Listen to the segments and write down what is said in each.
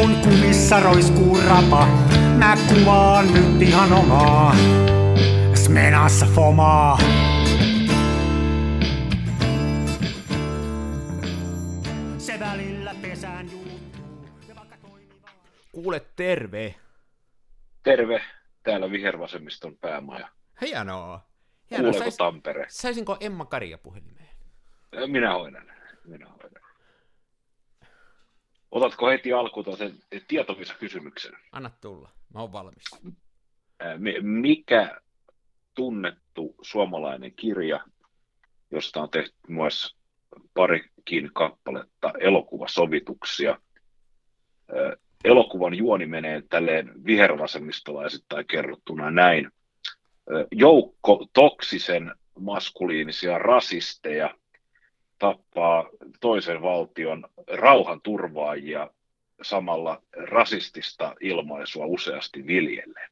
kun kumissa roiskuu rapa, mä kuvaan nyt ihan omaa. Smenassa fomaa. Se välillä pesään juuttuu. Kuule, terve. Terve, täällä vihervasemmiston päämaja. Hienoa. Kuuleeko Sais, Tampere? saisinko Emma Karia puhelimeen? Minä hoidan. Minä hoidan. Otatko heti alkuun sen tietovisa-kysymyksen? Anna tulla. Mä oon valmis. Mikä tunnettu suomalainen kirja, josta on tehty myös parikin kappaletta elokuvasovituksia. Elokuvan juoni menee tälleen vihervasemmistolaisittain kerrottuna näin. Joukko toksisen maskuliinisia rasisteja tappaa toisen valtion rauhanturvaajia samalla rasistista ilmaisua useasti viljelleen.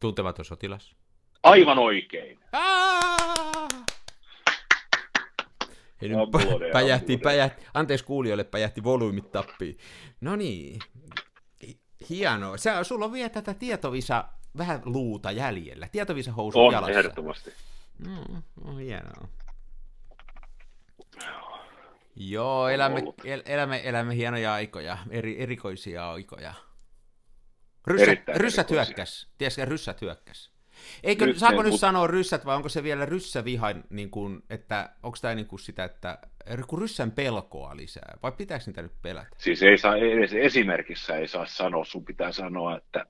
Tuntematon sotilas. Aivan oikein. Aa! Hei, nyt Aplodeja, päjähti, päjähti, anteeksi kuulijoille, päjähti volyymit tappiin. No niin, hienoa. Sä, sulla on vielä tätä tietovisa vähän luuta jäljellä. Tietovisa housut On, jalassa. ehdottomasti. Mm, on hienoa. Joo, elämme, el, elämme, elämme hienoja aikoja, eri, erikoisia aikoja. Ryssät, Erittäin ryssät erikoisia. hyökkäs. Tiedätkö, ryssät hyökkäs. Eikö, Nyt saako ne- nyt mut- sanoa ryssät vai onko se vielä ryssäviha, niin kuin, että onko tämä niin kuin sitä, että kun ryssän pelkoa lisää, vai pitääkö niitä nyt pelätä? Siis ei saa, edes esimerkissä ei saa sanoa, sun pitää sanoa, että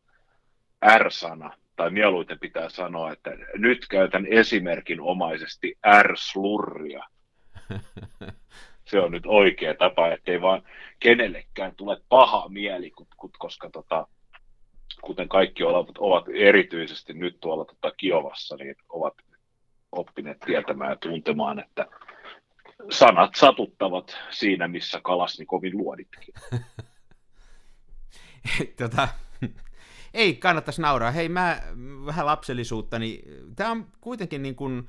R-sana, tai mieluiten pitää sanoa, että nyt käytän esimerkinomaisesti R-slurria. Se on nyt oikea tapa, ettei vaan kenellekään tule paha mieli, koska tota, kuten kaikki ovat, ovat erityisesti nyt tuolla tota Kiovassa, niin ovat oppineet tietämään ja tuntemaan, että sanat satuttavat siinä, missä Kalasnikovin luoditkin. tota, ei kannattaisi nauraa. Hei, mä vähän lapsellisuutta, niin tämä on kuitenkin niin kuin,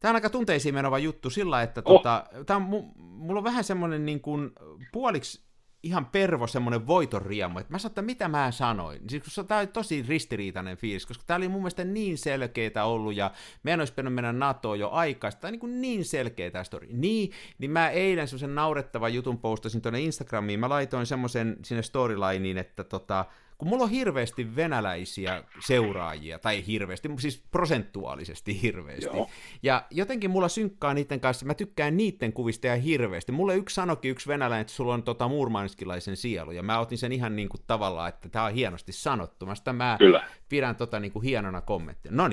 tämä on aika tunteisiin menova juttu sillä, että Oh. tota, tää on, mu- mulla on vähän semmoinen niin kuin puoliksi ihan pervo semmoinen voiton riemu, että mä sanoin, että mitä mä sanoin. Siis, tämä oli tosi ristiriitainen fiilis, koska tämä oli mun mielestä niin selkeää ollut, ja meidän olisi pitänyt mennä NATOon jo aikaista. Tämä on niin, niin selkeä tämä story. Niin, niin mä eilen semmoisen naurettavan jutun postasin tuonne Instagramiin, mä laitoin semmoisen sinne storylineen, että tota, kun mulla on hirveästi venäläisiä seuraajia, tai hirveästi, siis prosentuaalisesti hirveästi, Joo. ja jotenkin mulla synkkaa niiden kanssa, mä tykkään niiden kuvista ihan hirveästi. Mulle yksi sanokin, yksi venäläinen, että sulla on tota muurmanskilaisen sielu, ja mä otin sen ihan niin kuin tavallaan, että tämä on hienosti sanottu. Mä, sitä mä Kyllä. pidän tota niin kuin hienona kommenttina. No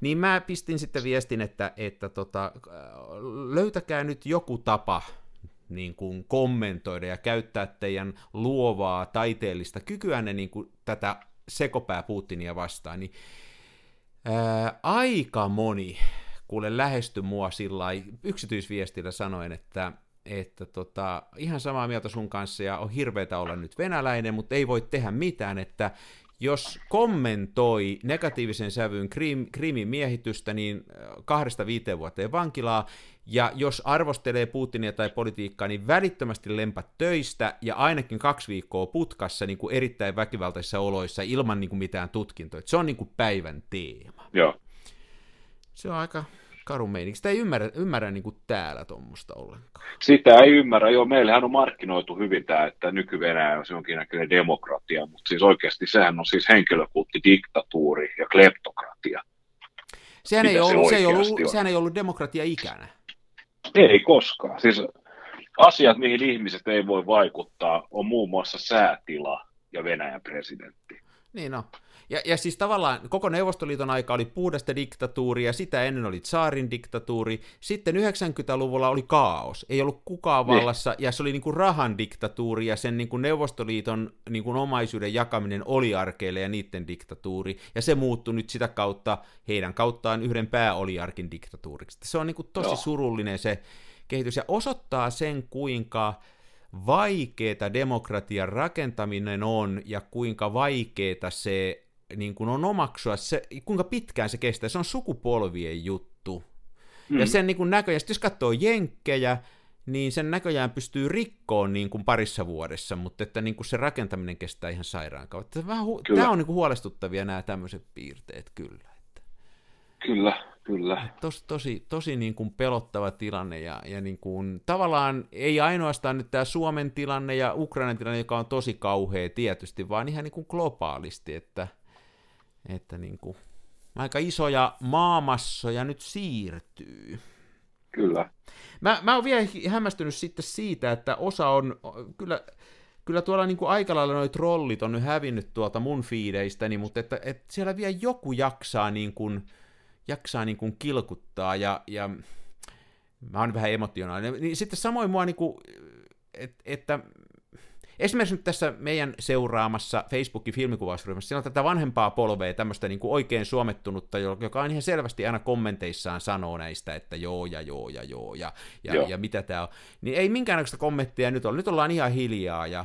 niin mä pistin sitten viestin, että, että tota, löytäkää nyt joku tapa niin kuin kommentoida ja käyttää teidän luovaa taiteellista kykyänne niin kuin tätä sekopää Putinia vastaan, niin ää, aika moni kuule lähesty mua sillä yksityisviestillä sanoen, että että tota, ihan samaa mieltä sun kanssa ja on hirveetä olla nyt venäläinen, mutta ei voi tehdä mitään, että jos kommentoi negatiivisen sävyyn Krim, Krimin miehitystä, niin kahdesta viiteen vuoteen vankilaa, ja jos arvostelee Putinia tai politiikkaa, niin välittömästi lempat töistä ja ainakin kaksi viikkoa putkassa niin kuin erittäin väkivaltaisissa oloissa ilman niin kuin mitään tutkintoja. Se on niin kuin päivän teema. Joo. Se on aika karu meininki. Sitä ei ymmärrä, ymmärrä niin kuin täällä tuommoista ollenkaan. Sitä ei ymmärrä. Joo, meillähän on markkinoitu hyvin tämä, että nyky-Venäjä on jonkinnäköinen demokratia, mutta siis oikeasti sehän on siis henkilökultti, diktatuuri ja kleptokratia. Sehän ei, Mitä se ollut, se, ei ollut, sehän ei ollut demokratia ikänä. Ei koskaan. Siis asiat, mihin ihmiset ei voi vaikuttaa, on muun muassa säätila ja Venäjän presidentti. Niin no. Ja, ja siis tavallaan koko Neuvostoliiton aika oli puhdasta diktatuuria, sitä ennen oli tsaarin diktatuuri, sitten 90-luvulla oli kaos, ei ollut kukaan Niin. vallassa, ja se oli niin kuin rahan diktatuuri, ja sen niin kuin Neuvostoliiton niin kuin omaisuuden jakaminen oliarkeille ja niiden diktatuuri, ja se muuttui nyt sitä kautta, heidän kauttaan yhden pääoliarkin diktatuuriksi. Se on niin kuin tosi Joo. surullinen se kehitys, ja osoittaa sen, kuinka vaikeeta demokratian rakentaminen on ja kuinka vaikeeta se niin kuin on omaksua, se, kuinka pitkään se kestää. Se on sukupolvien juttu. Mm. Ja sen niin kuin näköjään, jos katsoo jenkkejä, niin sen näköjään pystyy rikkoon niin kuin parissa vuodessa, mutta että niin kuin se rakentaminen kestää ihan sairaan kautta. Tämä, hu- tämä on niin kuin huolestuttavia nämä tämmöiset piirteet kyllä. Että. Kyllä, kyllä. Tos, tosi tosi niin kuin pelottava tilanne ja, ja niin kuin, tavallaan ei ainoastaan nyt tämä Suomen tilanne ja Ukrainan tilanne, joka on tosi kauhea tietysti, vaan ihan niin kuin globaalisti, että, että niin kuin, aika isoja maamassoja nyt siirtyy. Kyllä. Mä, mä oon vielä hämmästynyt sitten siitä, että osa on, kyllä, kyllä tuolla niin kuin aika lailla noi trollit on nyt hävinnyt tuolta mun fiideistäni, mutta että, että siellä vielä joku jaksaa niin kuin, jaksaa niin kuin kilkuttaa ja, ja mä oon vähän emotionaalinen. Niin sitten samoin mua niin kuin, et, että Esimerkiksi nyt tässä meidän seuraamassa Facebookin filmikuvausryhmässä, siinä on tätä vanhempaa polvea, tämmöistä niin kuin oikein suomettunutta, joka on ihan selvästi aina kommenteissaan sanoo näistä, että joo ja joo ja joo ja, ja, joo. ja mitä tämä on. Niin ei minkäännäköistä kommenttia nyt ole. Nyt ollaan ihan hiljaa ja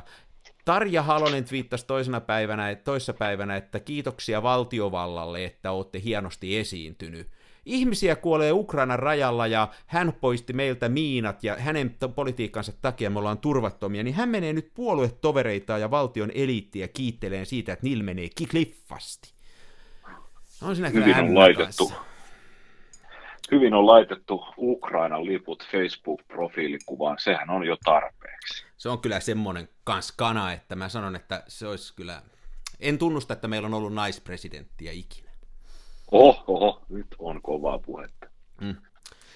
Tarja Halonen twiittasi toisena päivänä, toissa päivänä, että kiitoksia valtiovallalle, että olette hienosti esiintynyt Ihmisiä kuolee Ukrainan rajalla ja hän poisti meiltä miinat ja hänen politiikkansa takia me ollaan turvattomia, niin hän menee nyt puoluetovereitaan ja valtion eliittiä kiitteleen siitä, että niillä menee kliffasti. On siinä Hyvin on laitettu. Kanssa. Hyvin on laitettu Ukrainan liput Facebook-profiilikuvaan, sehän on jo tarpeeksi. Se on kyllä semmoinen kans kana, että mä sanon, että se olisi kyllä... En tunnusta, että meillä on ollut naispresidenttiä ikinä. Oho, oho, nyt on kovaa puhetta. Mm.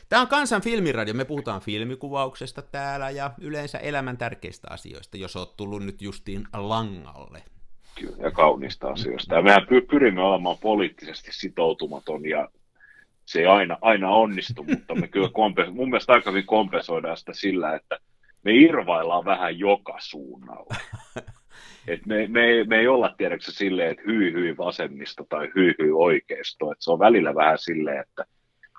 Tämä on Kansan filmiradio, me puhutaan filmikuvauksesta täällä ja yleensä elämän tärkeistä asioista, jos olet tullut nyt justiin langalle. Kyllä, ja kaunista asioista. Ja mehän pyrimme olemaan poliittisesti sitoutumaton ja se ei aina, aina onnistu, mutta me kyllä kompe- mun mielestä aika hyvin kompensoidaan sitä sillä, että me irvaillaan vähän joka suunnalla. Et me, me, me ei olla tiedäksä silleen, että hyi hyi vasemmista tai hyi hyi oikeisto. Et se on välillä vähän silleen, että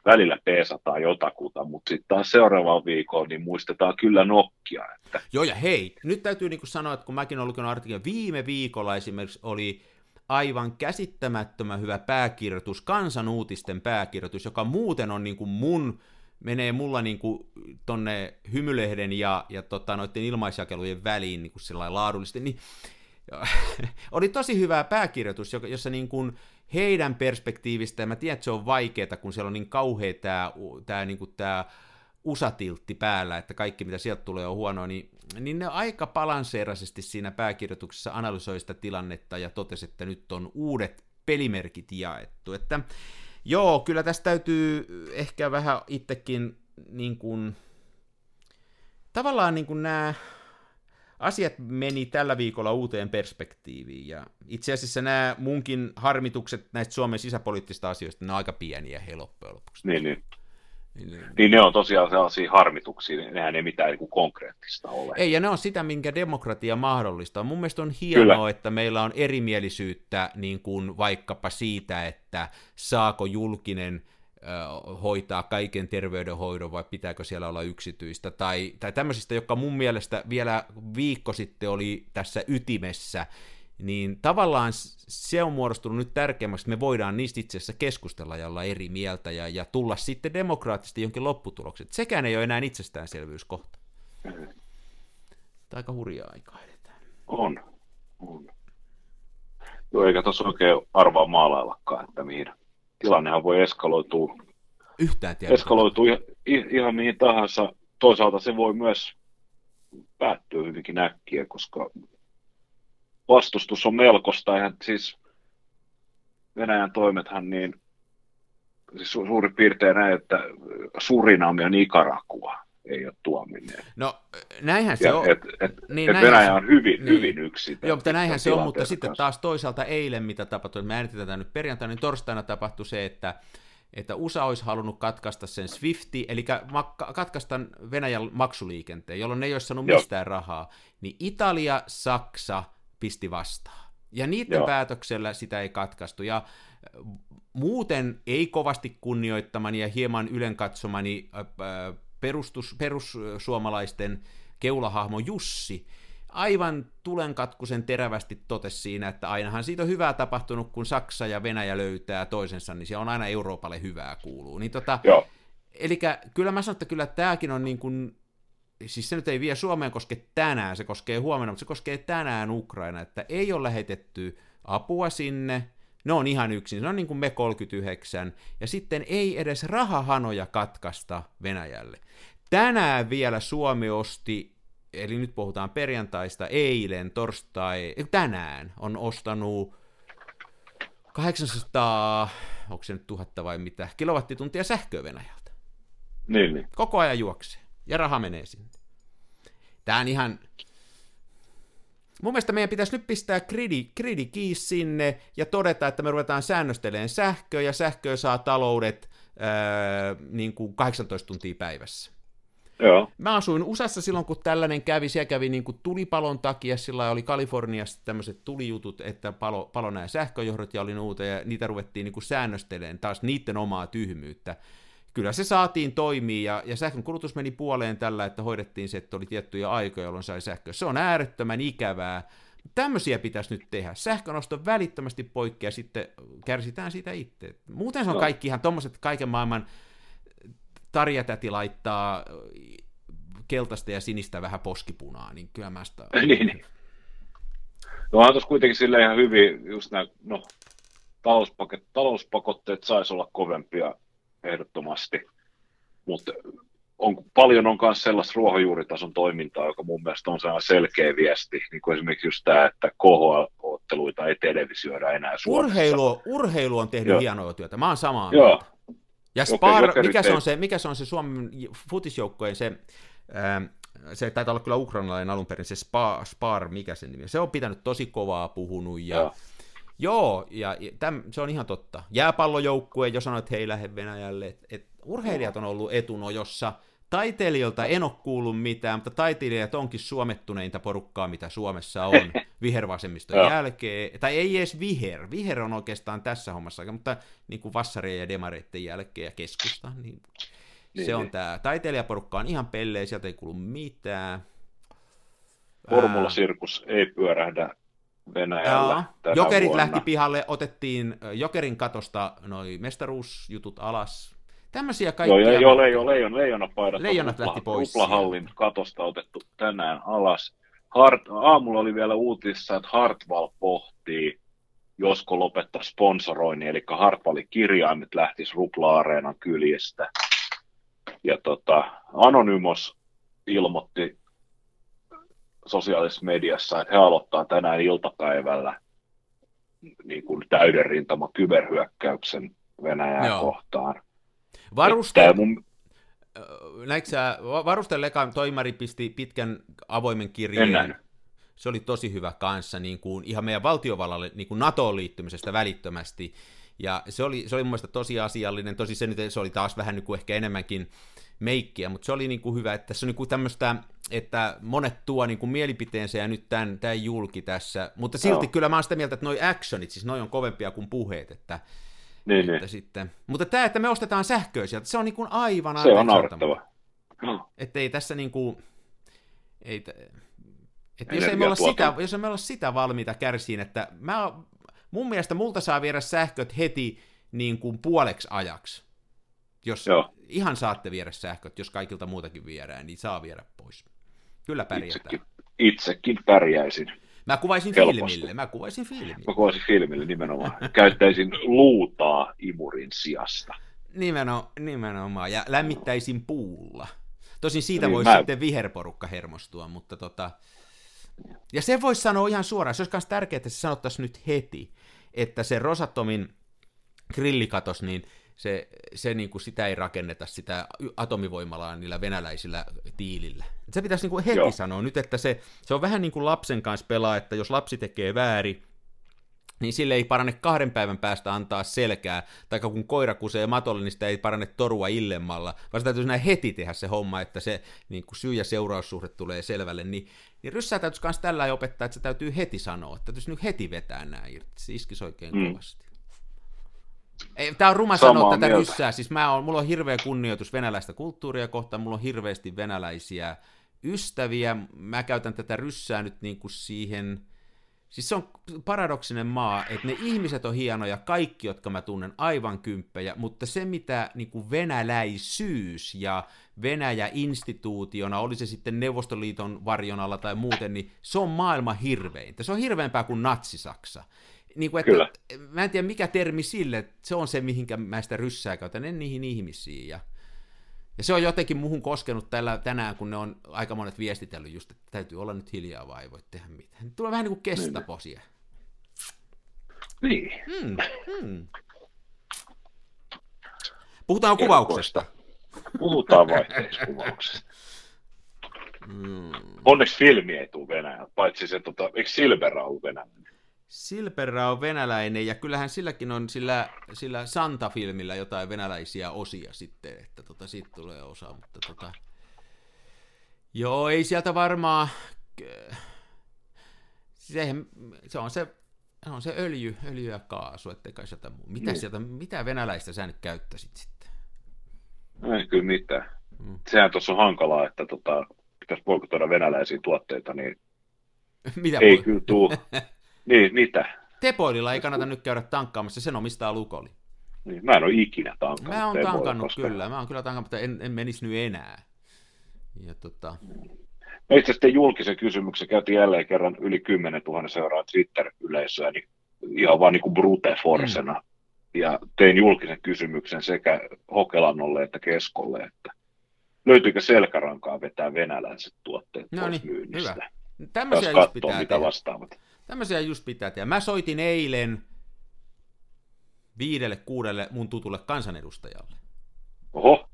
välillä peesataan jotakuta, mutta sitten taas seuraavalla viikolla niin muistetaan kyllä nokkia. Että... Joo ja hei, nyt täytyy niin sanoa, että kun mäkin olen lukenut artikkelin, viime viikolla esimerkiksi oli aivan käsittämättömän hyvä pääkirjoitus, kansanuutisten pääkirjoitus, joka muuten on niin kuin mun menee mulla niin kuin tonne hymylehden ja, ja tota, noiden ilmaisjakelujen väliin niin kuin laadullisesti, niin oli tosi hyvä pääkirjoitus, jossa niin kuin heidän perspektiivistä, ja mä tiedän, että se on vaikeaa, kun siellä on niin kauhea tämä, tämä, niin kuin tämä usatiltti päällä, että kaikki mitä sieltä tulee on huonoa, niin, niin ne aika balanseeraisesti siinä pääkirjoituksessa analysoi sitä tilannetta ja totesi, että nyt on uudet pelimerkit jaettu. Että joo, kyllä tästä täytyy ehkä vähän itsekin niin kuin, tavallaan niin kuin nämä asiat meni tällä viikolla uuteen perspektiiviin, ja itse asiassa nämä munkin harmitukset näistä Suomen sisäpoliittisista asioista, ne on aika pieniä he loppujen lopuksi. Niin, niin. Niin, niin. niin ne on tosiaan sellaisia harmituksia, nehän ei mitään niin konkreettista ole. Ei, ja ne on sitä, minkä demokratia mahdollistaa. Mun mielestä on hienoa, Kyllä. että meillä on erimielisyyttä niin kuin vaikkapa siitä, että saako julkinen hoitaa kaiken terveydenhoidon vai pitääkö siellä olla yksityistä, tai, tai tämmöisistä, jotka mun mielestä vielä viikko sitten oli tässä ytimessä, niin tavallaan se on muodostunut nyt tärkeämmäksi, että me voidaan niistä itse asiassa keskustella ja olla eri mieltä ja, ja tulla sitten demokraattisesti jonkin lopputulokset. Sekään ei ole enää itsestäänselvyys kohta. Mm. Aika hurjaa aikaa edetään. On, on. Joo, eikä tuossa oikein arvaa maalaillakaan, että mihin, tilannehan voi eskaloitua, Yhtään eskaloitua ihan, ihan mihin tahansa. Toisaalta se voi myös päättyä hyvinkin äkkiä, koska vastustus on melkoista. Eihän siis Venäjän toimethan niin, siis su- suurin piirtein näin, että Surinam ja Nicaragua ei ole tuomineet. No näinhän se ja on. Et, et, niin, et Venäjä on hyvin, niin. hyvin yksi. Joo, mutta näinhän se on, mutta sitten taas toisaalta eilen, mitä tapahtui, me äänitetään nyt perjantaina, niin torstaina tapahtui se, että että USA olisi halunnut katkaista sen Swifti, eli katkaista Venäjän maksuliikenteen, jolloin ne ei olisi saanut mistään Joo. rahaa, niin Italia, Saksa pisti vastaan. Ja niiden Joo. päätöksellä sitä ei katkaistu. Ja muuten ei kovasti kunnioittamani ja hieman ylenkatsomani perustus, perussuomalaisten keulahahmo Jussi aivan tulenkatkusen terävästi totesi siinä, että ainahan siitä on hyvää tapahtunut, kun Saksa ja Venäjä löytää toisensa, niin se on aina Euroopalle hyvää kuuluu. Niin tota, eli kyllä mä sanon, että kyllä tämäkin on niin kuin siis se nyt ei vie Suomeen koske tänään, se koskee huomenna, mutta se koskee tänään Ukraina, että ei ole lähetetty apua sinne, ne on ihan yksin, se on niin kuin me 39, ja sitten ei edes rahahanoja katkaista Venäjälle. Tänään vielä Suomi osti, eli nyt puhutaan perjantaista, eilen, torstai, tänään on ostanut 800, onko se nyt tuhatta vai mitä, kilowattituntia sähköä Venäjältä. Niin, niin. Koko ajan juoksee, ja raha menee sinne. Tämä on ihan... Mun mielestä meidän pitäisi nyt pistää gridi, gridi kiis sinne ja todeta, että me ruvetaan säännöstelemään sähköä, ja sähköä saa taloudet ää, niin kuin 18 tuntia päivässä. Joo. Mä asuin USAssa silloin, kun tällainen kävi, siellä kävi niin kuin tulipalon takia, sillä oli Kaliforniassa tämmöiset tulijutut, että palo, palo nämä sähköjohdot ja oli nuuta, ja niitä ruvettiin niin kuin säännöstelemään taas niiden omaa tyhmyyttä. Kyllä se saatiin toimii, ja, ja sähkön kulutus meni puoleen tällä, että hoidettiin se, että oli tiettyjä aikoja, jolloin sai sähköä. Se on äärettömän ikävää. Tämmöisiä pitäisi nyt tehdä. Sähkönosto välittömästi poikkeaa, sitten kärsitään siitä itse. Muuten se on Joo. kaikki ihan tommoset kaiken maailman Tarja-täti laittaa keltaista ja sinistä vähän poskipunaa, niin kyllä mä sitä... niin, niin. No on tuossa kuitenkin sille ihan hyvin, just nämä, no, talouspakot, talouspakotteet saisi olla kovempia ehdottomasti, mutta on, paljon on myös sellaista ruohonjuuritason toimintaa, joka mun mielestä on sellainen selkeä viesti, niin kuin esimerkiksi just tämä, että KHL-otteluita ei televisioida enää Suomessa. Urheilu, urheilu on tehnyt Joo. hienoa työtä, mä oon samaa Joo, mieltä. Ja Spar, jokerit mikä, se on se, mikä se on se Suomen futisjoukkojen se, ää, se taitaa olla kyllä ukrainalainen alun perin, se Spar, Spar, mikä sen nimi on. Se on pitänyt tosi kovaa puhunut ja Joo. Joo, ja, täm, se on ihan totta. Jääpallojoukkue jo sanoi, että he ei lähde Venäjälle. Et, et urheilijat on ollut etunojossa. Taiteilijoilta en ole kuullut mitään, mutta taiteilijat onkin suomettuneinta porukkaa, mitä Suomessa on vihervasemmiston jälkeen. Tai ei edes viher. Viher on oikeastaan tässä hommassa, mutta niin kuin vassareiden ja demareiden jälkeen ja keskusta. Niin Niin, se on niin. tämä. Taiteilijaporukka on ihan pelleä, sieltä ei kuulu mitään. Formulasirkus ei pyörähdä Venäjällä Joo. tänä Jokerit vuonna. lähti pihalle, otettiin Jokerin katosta noi mestaruusjutut alas. Tämmöisiä Joo, kaikkia. ja, joo, leijon, leijon, leijonapaidat Leijonat on lähti pois Tuplahallin katosta otettu tänään alas. Hart, aamulla oli vielä uutissa, että Hartwall pohtii, josko lopettaa sponsoroinnin, eli Hartwallin kirjaimet lähtis Rupla-areenan kyljestä. Ja tota, Anonymous ilmoitti sosiaalisessa mediassa, että he aloittaa tänään iltapäivällä niin kuin täyden rintama kyberhyökkäyksen Venäjää Joo. kohtaan. Varuste, mun, näetkö sä, va- Varusten Lekan toimari pisti pitkän avoimen En kirjeen. nähnyt. Se oli tosi hyvä kanssa, niin kuin ihan meidän valtiovallalle niin kuin NATOon liittymisestä välittömästi. Ja se oli, se oli mun mielestä tosi asiallinen, tosi se nyt se oli taas vähän niin kuin ehkä enemmänkin meikkiä, mutta se oli niin kuin hyvä, että se on niin kuin tämmöistä, että monet tuo niin kuin mielipiteensä ja nyt tämän, tämän julki tässä, mutta silti Joo. kyllä mä oon sitä mieltä, että noi actionit, siis noi on kovempia kuin puheet, että, niin, että niin. sitten, mutta tämä, että me ostetaan sähköä sieltä, se on niin kuin aivan Se on naurettava. että ei tässä niinku, ei, t- että jos ei, me olla sitä, jos ei me olla sitä valmiita kärsiin, että mä, mun mielestä multa saa viedä sähköt heti niin kuin puoleksi ajaksi. Jos Joo. ihan saatte viedä sähköt, jos kaikilta muutakin viedään, niin saa viedä pois. Kyllä pärjätään. Itsekin, itsekin pärjäisin. Mä kuvaisin Helposti. filmille, mä kuvaisin filmille. Mä kuvasin filmille nimenomaan. Käyttäisin luutaa imurin sijasta. Nimeno, nimenomaan, ja lämmittäisin puulla. Tosin siitä Niin, voisi mä- sitten viherporukka hermostua, mutta tota... Ja se voisi sanoa ihan suoraan, se olisi myös tärkeää, että se sanottaisiin nyt heti, että se Rosatomin grillikatos, niin se, se niin kuin sitä ei rakenneta sitä atomivoimalaa niillä venäläisillä tiilillä. Se pitäisi niin kuin heti Joo. sanoa nyt, että se, se on vähän niin kuin lapsen kanssa pelaa, että jos lapsi tekee väärin, niin sille ei parane kahden päivän päästä antaa selkää, tai kun koira kusee matolle, niin sitä ei parane torua illemmalla, vaan se näin heti tehdä se homma, että se niin kuin syy- ja seuraussuhde tulee selvälle, niin, niin ryssää täytyisi myös tällä opettaa, että se täytyy heti sanoa, että täytyisi nyt heti vetää nämä irti, se iskisi oikein mm. kovasti. Ei, tämä on ruma Samaa sanoa tätä mieltä. ryssää, siis mä on, mulla on hirveä kunnioitus venäläistä kulttuuria kohtaan, mulla on hirveästi venäläisiä ystäviä, mä käytän tätä ryssää nyt niin kuin siihen Siis se on paradoksinen maa, että ne ihmiset on hienoja, kaikki, jotka mä tunnen, aivan kymppejä, mutta se, mitä niin kuin venäläisyys ja Venäjä instituutiona, oli se sitten Neuvostoliiton varjon alla tai muuten, niin se on maailman hirveintä. Se on hirveämpää kuin natsisaksa. Niin kuin, että, Kyllä. Mä en tiedä, mikä termi sille, se on se, mihinkä mä sitä ryssää käytän, en niihin ihmisiin. Ja, ja se on jotenkin muhun koskenut tällä, tänään, kun ne on aika monet viestitellyt just, että täytyy olla nyt hiljaa vai ei voi tehdä mitään. Tulee vähän niin kuin kestaposia. Niin. Hmm, hmm. Puhutaan kuvauksesta. Puhutaan vaihteiskuvauksesta. Hmm. Onneksi filmi ei tule Venäjältä, paitsi se, tota, eikö Silver ole venäläinen? Silperra on venäläinen, ja kyllähän silläkin on sillä, sillä Santa-filmillä jotain venäläisiä osia sitten, että tota, siitä tulee osa, mutta tota... Joo, ei sieltä varmaan... Se, se on se, se on se öljy, öljy ja kaasu, ettei kai sieltä muu. Mitä, niin. sieltä, mitä venäläistä sä nyt käyttäisit sitten? Ei kyllä mitään. Hmm. Sehän tuossa on hankalaa, että tota, pitäisi poikotoida venäläisiä tuotteita, niin mitä ei voi? kyllä tuu. Niin, mitä? Tepoililla ei kannata nyt käydä tankkaamassa, sen omistaa Lukoli. Niin, mä en ole ikinä tankannut. Mä oon tankannut koska... kyllä, mä oon kyllä tankannut, mutta en, en menisi nyt enää. Ja tota... No itse asiassa julkisen kysymyksen käytiin jälleen kerran yli 10 000 seuraa Twitter-yleisöä, niin ihan vaan niin kuin brute forcena. Mm. Ja tein julkisen kysymyksen sekä Hokelannolle että Keskolle, että löytyykö selkärankaa vetää venäläiset tuotteet no pois niin, myynnistä. Hyvä. Tämmöisiä just pitää mitä tehdä. vastaavat. Tämmöisiä just pitää tehdä. Mä soitin eilen viidelle, kuudelle mun tutulle kansanedustajalle. Oho,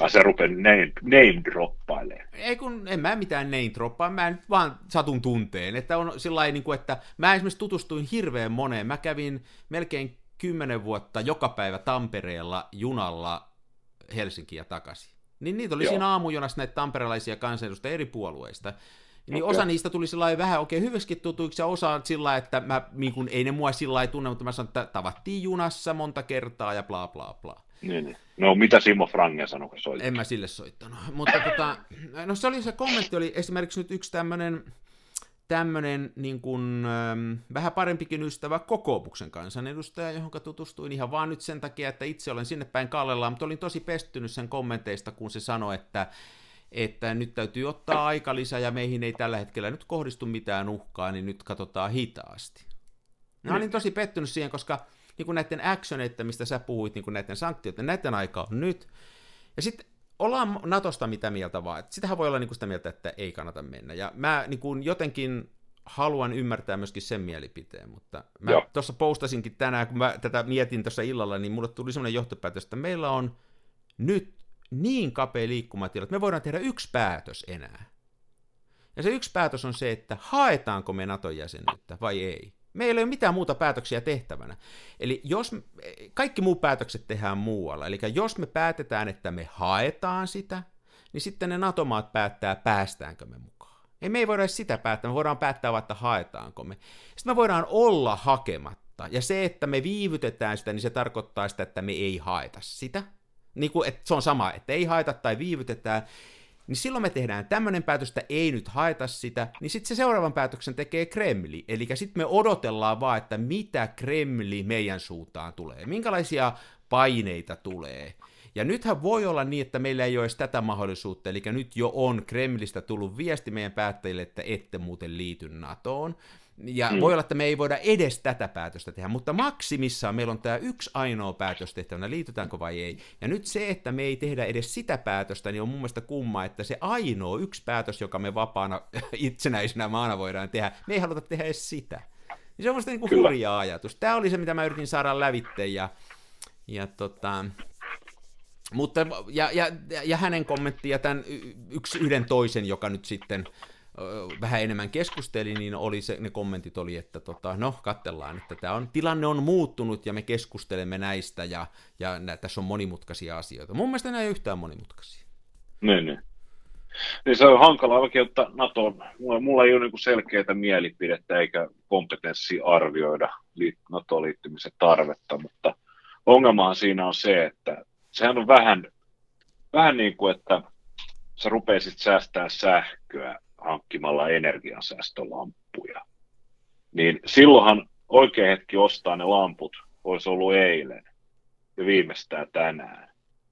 ja se rupeaa name, name droppailemaan. Ei kun, en mä mitään name droppaa, mä nyt vaan satun tunteen. Että on sillä niin kuin, että mä esimerkiksi tutustuin hirveän moneen. Mä kävin melkein kymmenen vuotta joka päivä Tampereella junalla Helsinkiä takaisin. Niin niitä oli Joo. siinä aamujunassa näitä tamperelaisia kansanedustajia eri puolueista. Niin okay. osa niistä tuli sillä vähän oikein hyvästi tutuiksi ja osa sillä että mä, niin kun, ei ne mua sillä tunne, mutta mä sanon, että tavattiin junassa monta kertaa ja bla bla bla. Niin, niin. No mitä Simo Frange sanoi, kun soitti? En mä sille soittanut. Mutta tota, no se oli se kommentti, oli esimerkiksi nyt yksi tämmöinen tämmöinen niin kuin, ähm, vähän parempikin ystävä kokoomuksen kansanedustaja, johon tutustuin ihan vaan nyt sen takia, että itse olen sinne päin kallellaan, mutta olin tosi pestynyt sen kommenteista, kun se sanoi, että että nyt täytyy ottaa aika lisää ja meihin ei tällä hetkellä nyt kohdistu mitään uhkaa, niin nyt katsotaan hitaasti. Mä olin niin. tosi pettynyt siihen, koska niin kuin näiden actioneiden, mistä sä puhuit, niin kuin näiden sanktioiden, näiden aika on nyt. Ja sitten ollaan Natosta mitä mieltä vaan. Sitähän voi olla niin kuin sitä mieltä, että ei kannata mennä. Ja mä niin kuin jotenkin haluan ymmärtää myöskin sen mielipiteen, mutta mä tuossa postasinkin tänään, kun mä tätä mietin tuossa illalla, niin mulle tuli semmoinen johtopäätös, että meillä on nyt niin kapea liikkumatila, että me voidaan tehdä yksi päätös enää. Ja se yksi päätös on se, että haetaanko me Naton jäsenyyttä vai ei. Meillä ei ole mitään muuta päätöksiä tehtävänä. Eli jos kaikki muut päätökset tehdään muualla, eli jos me päätetään, että me haetaan sitä, niin sitten ne NATO-maat päättää, päästäänkö me mukaan. Ei me ei voida edes sitä päättää, me voidaan päättää että haetaanko me. Sitten me voidaan olla hakematta, ja se, että me viivytetään sitä, niin se tarkoittaa sitä, että me ei haeta sitä niin kuin, että se on sama, että ei haeta tai viivytetään, niin silloin me tehdään tämmöinen päätös, että ei nyt haeta sitä, niin sitten se seuraavan päätöksen tekee Kremli. Eli sitten me odotellaan vaan, että mitä Kremli meidän suuntaan tulee, minkälaisia paineita tulee. Ja nythän voi olla niin, että meillä ei ole edes tätä mahdollisuutta, eli nyt jo on Kremlistä tullut viesti meidän päättäjille, että ette muuten liity NATOon. Ja mm. voi olla, että me ei voida edes tätä päätöstä tehdä, mutta maksimissaan meillä on tämä yksi ainoa päätös tehtävänä, liitytäänkö vai ei. Ja nyt se, että me ei tehdä edes sitä päätöstä, niin on mun mielestä kumma, että se ainoa yksi päätös, joka me vapaana itsenäisenä maana voidaan tehdä, me ei haluta tehdä edes sitä. Niin se on musta niin kuin hurja ajatus. Tämä oli se, mitä mä yritin saada lävitte ja, ja tota, mutta, ja, ja, ja hänen kommentti ja tämän yksi yhden toisen, joka nyt sitten vähän enemmän keskusteli, niin oli se, ne kommentit oli, että tota, no katsellaan, että tämä on, tilanne on muuttunut ja me keskustelemme näistä ja, ja nä, tässä on monimutkaisia asioita. Mun mielestä nämä ei yhtään monimutkaisia. Niin, niin. Niin se on hankala oikeutta NATOon. Mulla, mulla ei ole niin selkeää mielipidettä eikä kompetenssia arvioida NATOon liittymisen tarvetta, mutta ongelmahan siinä on se, että sehän on vähän, vähän niin kuin, että sä rupeisit säästää sähköä hankkimalla energiansäästölamppuja. niin silloinhan oikea hetki ostaa ne lamput olisi ollut eilen ja viimeistään tänään.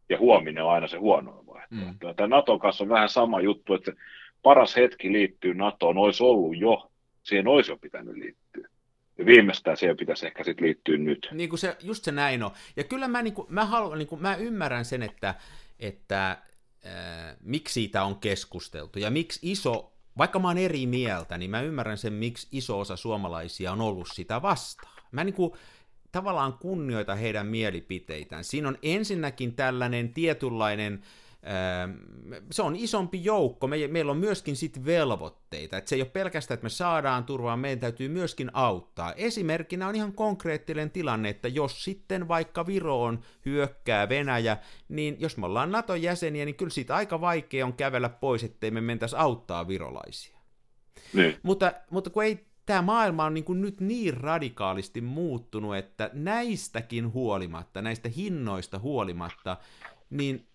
Ja huominen on aina se huono vaihtoehto. Mm. Tämä Naton kanssa on vähän sama juttu, että paras hetki liittyy NATOon olisi ollut jo, siihen olisi jo pitänyt liittyä. Ja viimeistään siihen pitäisi ehkä sitten liittyä nyt. Niin kuin se, just se näin on. Ja kyllä mä, niin kuin, mä, haluan, niin kuin, mä ymmärrän sen, että, että äh, miksi siitä on keskusteltu ja miksi iso, vaikka mä oon eri mieltä, niin mä ymmärrän sen, miksi iso osa suomalaisia on ollut sitä vastaan. Mä niin kuin, tavallaan kunnioita heidän mielipiteitään. Siinä on ensinnäkin tällainen tietynlainen äh, se on isompi joukko, me, meillä on myöskin sit velvoitteita, että se ei ole pelkästään, että me saadaan turvaa, meidän täytyy myöskin auttaa. Esimerkkinä on ihan konkreettinen tilanne, että jos sitten vaikka Viroon hyökkää Venäjä, niin jos me ollaan Naton jäseniä, niin kyllä siitä aika vaikea on kävellä pois, ettei me mentäisi auttaa virolaisia. Niin. Mutta, mutta kun ei tämä maailma on niin kuin nyt niin radikaalisti muuttunut, että näistäkin huolimatta, näistä hinnoista huolimatta, niin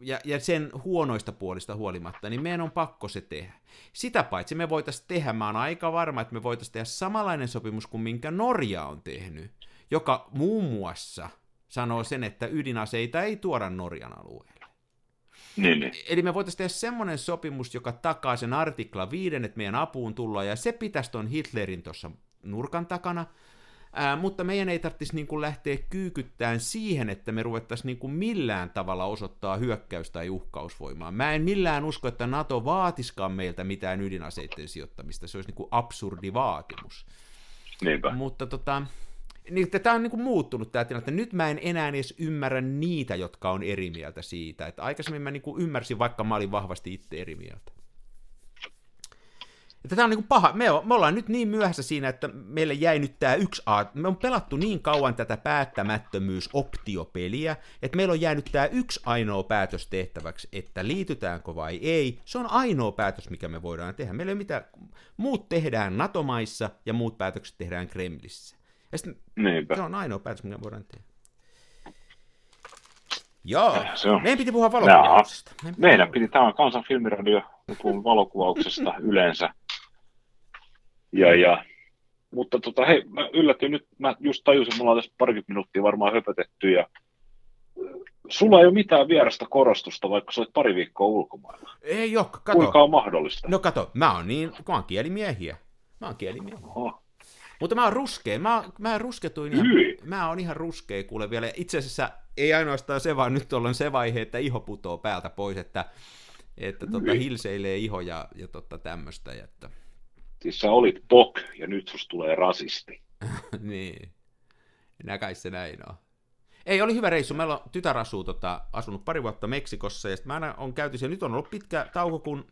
ja, ja sen huonoista puolista huolimatta, niin meidän on pakko se tehdä. Sitä paitsi me voitaisiin tehdä, mä oon aika varma, että me voitaisiin tehdä samanlainen sopimus kuin minkä Norja on tehnyt, joka muun muassa sanoo sen, että ydinaseita ei tuoda Norjan alueelle. Niin, niin. Eli me voitaisiin tehdä semmoinen sopimus, joka takaa sen artikla 5, että meidän apuun tullaan, ja se pitäisi tuon Hitlerin tuossa nurkan takana, Ää, mutta meidän ei tarvitsisi niin kuin lähteä kyykyttämään siihen, että me ruvettaisiin niin kuin millään tavalla osoittaa hyökkäys- tai uhkausvoimaa. Mä en millään usko, että NATO vaatiskaan meiltä mitään ydinaseiden sijoittamista. Se olisi niin kuin absurdi vaatimus. Niinpä. Mutta tota, niin, tämä on niin kuin muuttunut tämä tilanne, että nyt mä en enää edes ymmärrä niitä, jotka on eri mieltä siitä. Että aikaisemmin mä niin kuin ymmärsin, vaikka mä olin vahvasti itse eri mieltä. Että tämä on niin paha. Me, me ollaan nyt niin myöhässä siinä, että meille jäi nyt tämä yksi A. Me on pelattu niin kauan tätä päättämättömyys-optiopeliä, että meillä on jäänyt tämä yksi ainoa päätös tehtäväksi, että liitytäänkö vai ei. Se on ainoa päätös, mikä me voidaan tehdä. Meillä ei mitään. Muut tehdään NATO-maissa ja muut päätökset tehdään Kremlissä. Ja sitten se on ainoa päätös, mikä voidaan tehdä. Joo, se on. meidän piti puhua valokuvauksesta. Meidän, meidän piti, tämä on Kansan filmiradio, valokuvauksesta yleensä. Ja, ja, mutta tota, hei, mä yllätyin nyt, mä just tajusin, mulla on tässä parikymmentä minuuttia varmaan höpötetty ja sulla ei ole mitään vierasta korostusta, vaikka sä olet pari viikkoa ulkomailla. Ei ole, kato. Kuinka on mahdollista? No kato, mä oon niin, mä oon kielimiehiä. Mä oon kielimiehiä. Oho. Mutta mä oon ruskea, mä, mä rusketuin ihan, mä oon ihan ruskea kuule vielä. Itse asiassa ei ainoastaan se, vaan nyt ollaan se vaihe, että iho putoo päältä pois, että, että tota, hilseilee iho ja, ja tota, tämmöistä. Että... Siis sä olit pok ja nyt sus tulee rasisti. niin. Näkäis se näin on. Ei, oli hyvä reissu. Meillä on tytär asuu, tota, asunut pari vuotta Meksikossa, ja mä on käyty siellä. Nyt on ollut pitkä tauko, kun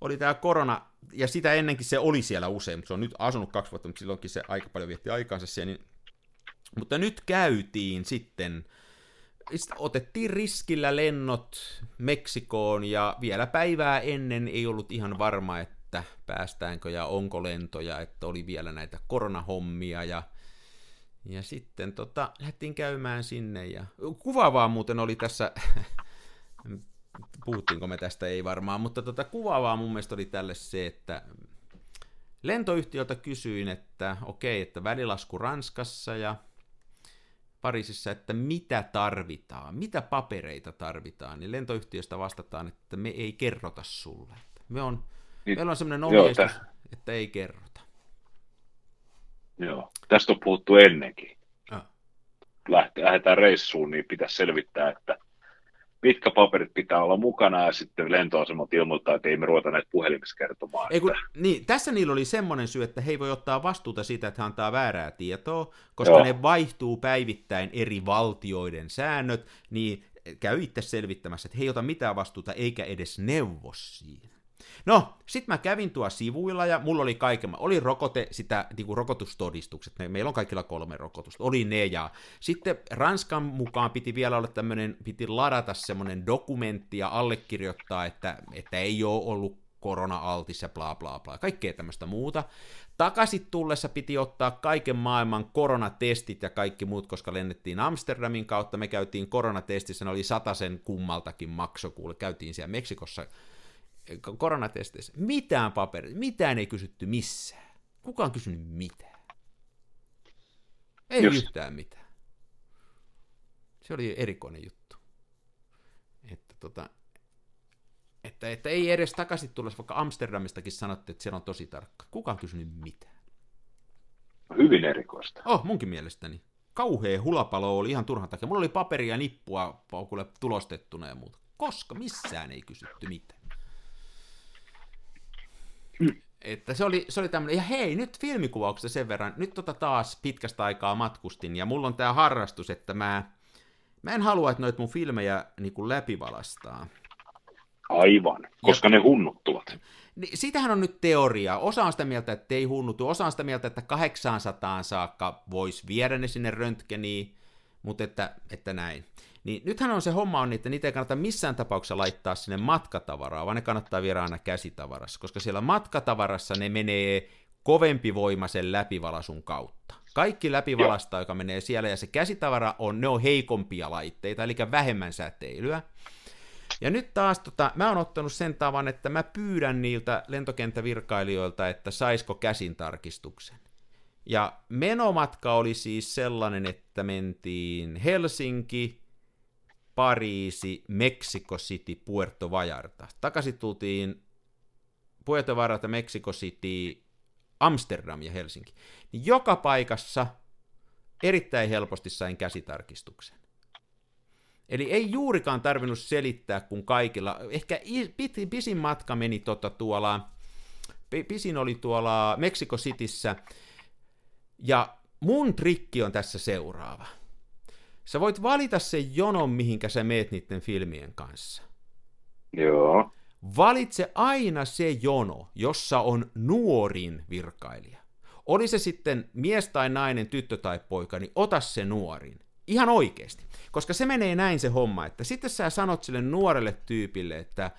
oli tämä korona, ja sitä ennenkin se oli siellä usein, mutta se on nyt asunut kaksi vuotta, mutta silloinkin se aika paljon vietti aikaansa siellä. Niin... Mutta nyt käytiin sitten, otettiin riskillä lennot Meksikoon, ja vielä päivää ennen ei ollut ihan varma, että että päästäänkö ja onko lentoja, että oli vielä näitä koronahommia ja, ja sitten tota, lähdettiin käymään sinne ja kuvaavaa muuten oli tässä, puhuttiinko me tästä, ei varmaan, mutta tota, kuvaavaa mun mielestä oli tälle se, että lentoyhtiöltä kysyin, että okei, että välilasku Ranskassa ja Pariisissa, että mitä tarvitaan, mitä papereita tarvitaan, niin lentoyhtiöstä vastataan, että me ei kerrota sulle. Me on niin, Meillä on semmoinen ohjeistus, joo, että ei kerrota. Joo, tästä on puhuttu ennenkin. Ah. lähdetään reissuun, niin pitäisi selvittää, että mitkä paperit pitää olla mukana ja sitten lentoasemat ilmoittaa, että ei me ruveta näitä puhelimissa kertomaan. Ei, kun, että... niin, tässä niillä oli semmoinen syy, että he ei voi ottaa vastuuta siitä, että he antaa väärää tietoa, koska Joo. ne vaihtuu päivittäin eri valtioiden säännöt, niin käy itse selvittämässä, että he ei ota mitään vastuuta eikä edes neuvo siinä. No, sit mä kävin tuo sivuilla ja mulla oli kaiken, oli rokote, sitä niin kuin rokotustodistukset, meillä on kaikilla kolme rokotusta, oli ne ja sitten Ranskan mukaan piti vielä olla tämmöinen, piti ladata semmoinen dokumentti ja allekirjoittaa, että, että ei ole ollut korona-altis ja bla bla bla, kaikkea tämmöistä muuta. Takaisin tullessa piti ottaa kaiken maailman koronatestit ja kaikki muut, koska lennettiin Amsterdamin kautta, me käytiin koronatestissä, ne oli sen kummaltakin makso, kuule, käytiin siellä Meksikossa koronatesteissä. Mitään paperia, mitään ei kysytty missään. Kuka on kysynyt mitään? Ei Just. yhtään mitään. Se oli erikoinen juttu. Että tota, että, että ei edes takaisin tulla, vaikka Amsterdamistakin sanottiin, että siellä on tosi tarkka. Kuka on kysynyt mitään? Hyvin erikoista. Oh, munkin mielestäni. Kauhea hulapalo oli ihan turhan takia. Mulla oli paperia ja nippua kuule tulostettuna ja muuta. Koska missään ei kysytty mitään. Että se oli, se oli tämmöinen, ja hei, nyt filmikuvauksesta sen verran, nyt tota taas pitkästä aikaa matkustin, ja mulla on tää harrastus, että mä, mä en halua, että noit mun filmejä niin kuin läpivalastaa. Aivan, koska ne hunnuttuvat. Niin, sitähän on nyt teoria. Osa on sitä mieltä, että ei hunnutu, osa on sitä mieltä, että 800 saakka voisi viedä ne sinne röntgeniin, mutta että, että näin. Niin nythän on se homma on, että niitä ei kannata missään tapauksessa laittaa sinne matkatavaraa, vaan ne kannattaa viedä aina käsitavarassa, koska siellä matkatavarassa ne menee kovempivoimaisen läpivalasun kautta. Kaikki läpivalasta, joka menee siellä, ja se käsitavara on, ne on heikompia laitteita, eli vähemmän säteilyä. Ja nyt taas tota, mä oon ottanut sen tavan, että mä pyydän niiltä lentokenttävirkailijoilta, että saisko käsin tarkistuksen. Ja menomatka oli siis sellainen, että mentiin Helsinki, Pariisi, Mexico City, Puerto Vallarta. Takaisin tultiin Puerto Vallarta, Mexico City, Amsterdam ja Helsinki. Niin joka paikassa erittäin helposti sain käsitarkistuksen. Eli ei juurikaan tarvinnut selittää, kun kaikilla, ehkä pisin matka meni tota tuolla, pisin oli tuolla Mexico Cityssä, ja mun trikki on tässä seuraava. Sä voit valita sen jonon, mihinkä sä meet niiden filmien kanssa. Joo. Valitse aina se jono, jossa on nuorin virkailija. Oli se sitten mies tai nainen, tyttö tai poika, niin ota se nuorin. Ihan oikeasti. Koska se menee näin se homma, että sitten sä sanot sille nuorelle tyypille, että,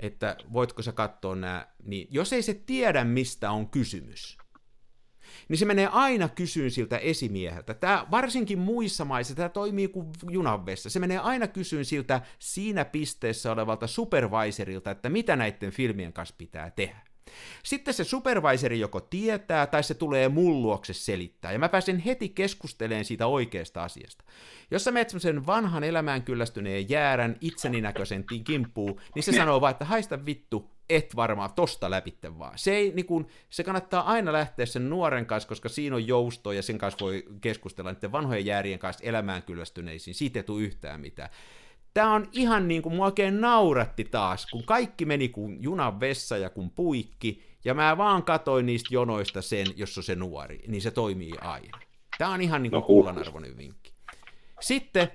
että voitko sä katsoa nämä, niin jos ei se tiedä, mistä on kysymys, niin se menee aina kysyyn siltä esimieheltä. Tämä varsinkin muissa maissa, tämä toimii kuin junanvessa. Se menee aina kysyyn siltä siinä pisteessä olevalta supervisorilta, että mitä näiden filmien kanssa pitää tehdä. Sitten se supervisori joko tietää tai se tulee mun luokse selittää, ja mä pääsen heti keskustelemaan siitä oikeasta asiasta. Jos sä menet semmoisen vanhan elämään kyllästyneen jäärän itseninäköisen kimppuun, niin se sanoo vaan, että haista vittu, et varmaan tosta läpitte vaan. Se, ei, niin kun, se kannattaa aina lähteä sen nuoren kanssa, koska siinä on jousto ja sen kanssa voi keskustella niiden vanhojen jäärien kanssa elämään kyllästyneisiin. Siitä ei tule yhtään mitään. Tämä on ihan niin kuin mua oikein nauratti taas, kun kaikki meni kuin junan vessa ja kun puikki, ja mä vaan katoin niistä jonoista sen, jos on se nuori, niin se toimii aina. Tämä on ihan niin kuin no, kullanarvoinen vinkki. Sitten,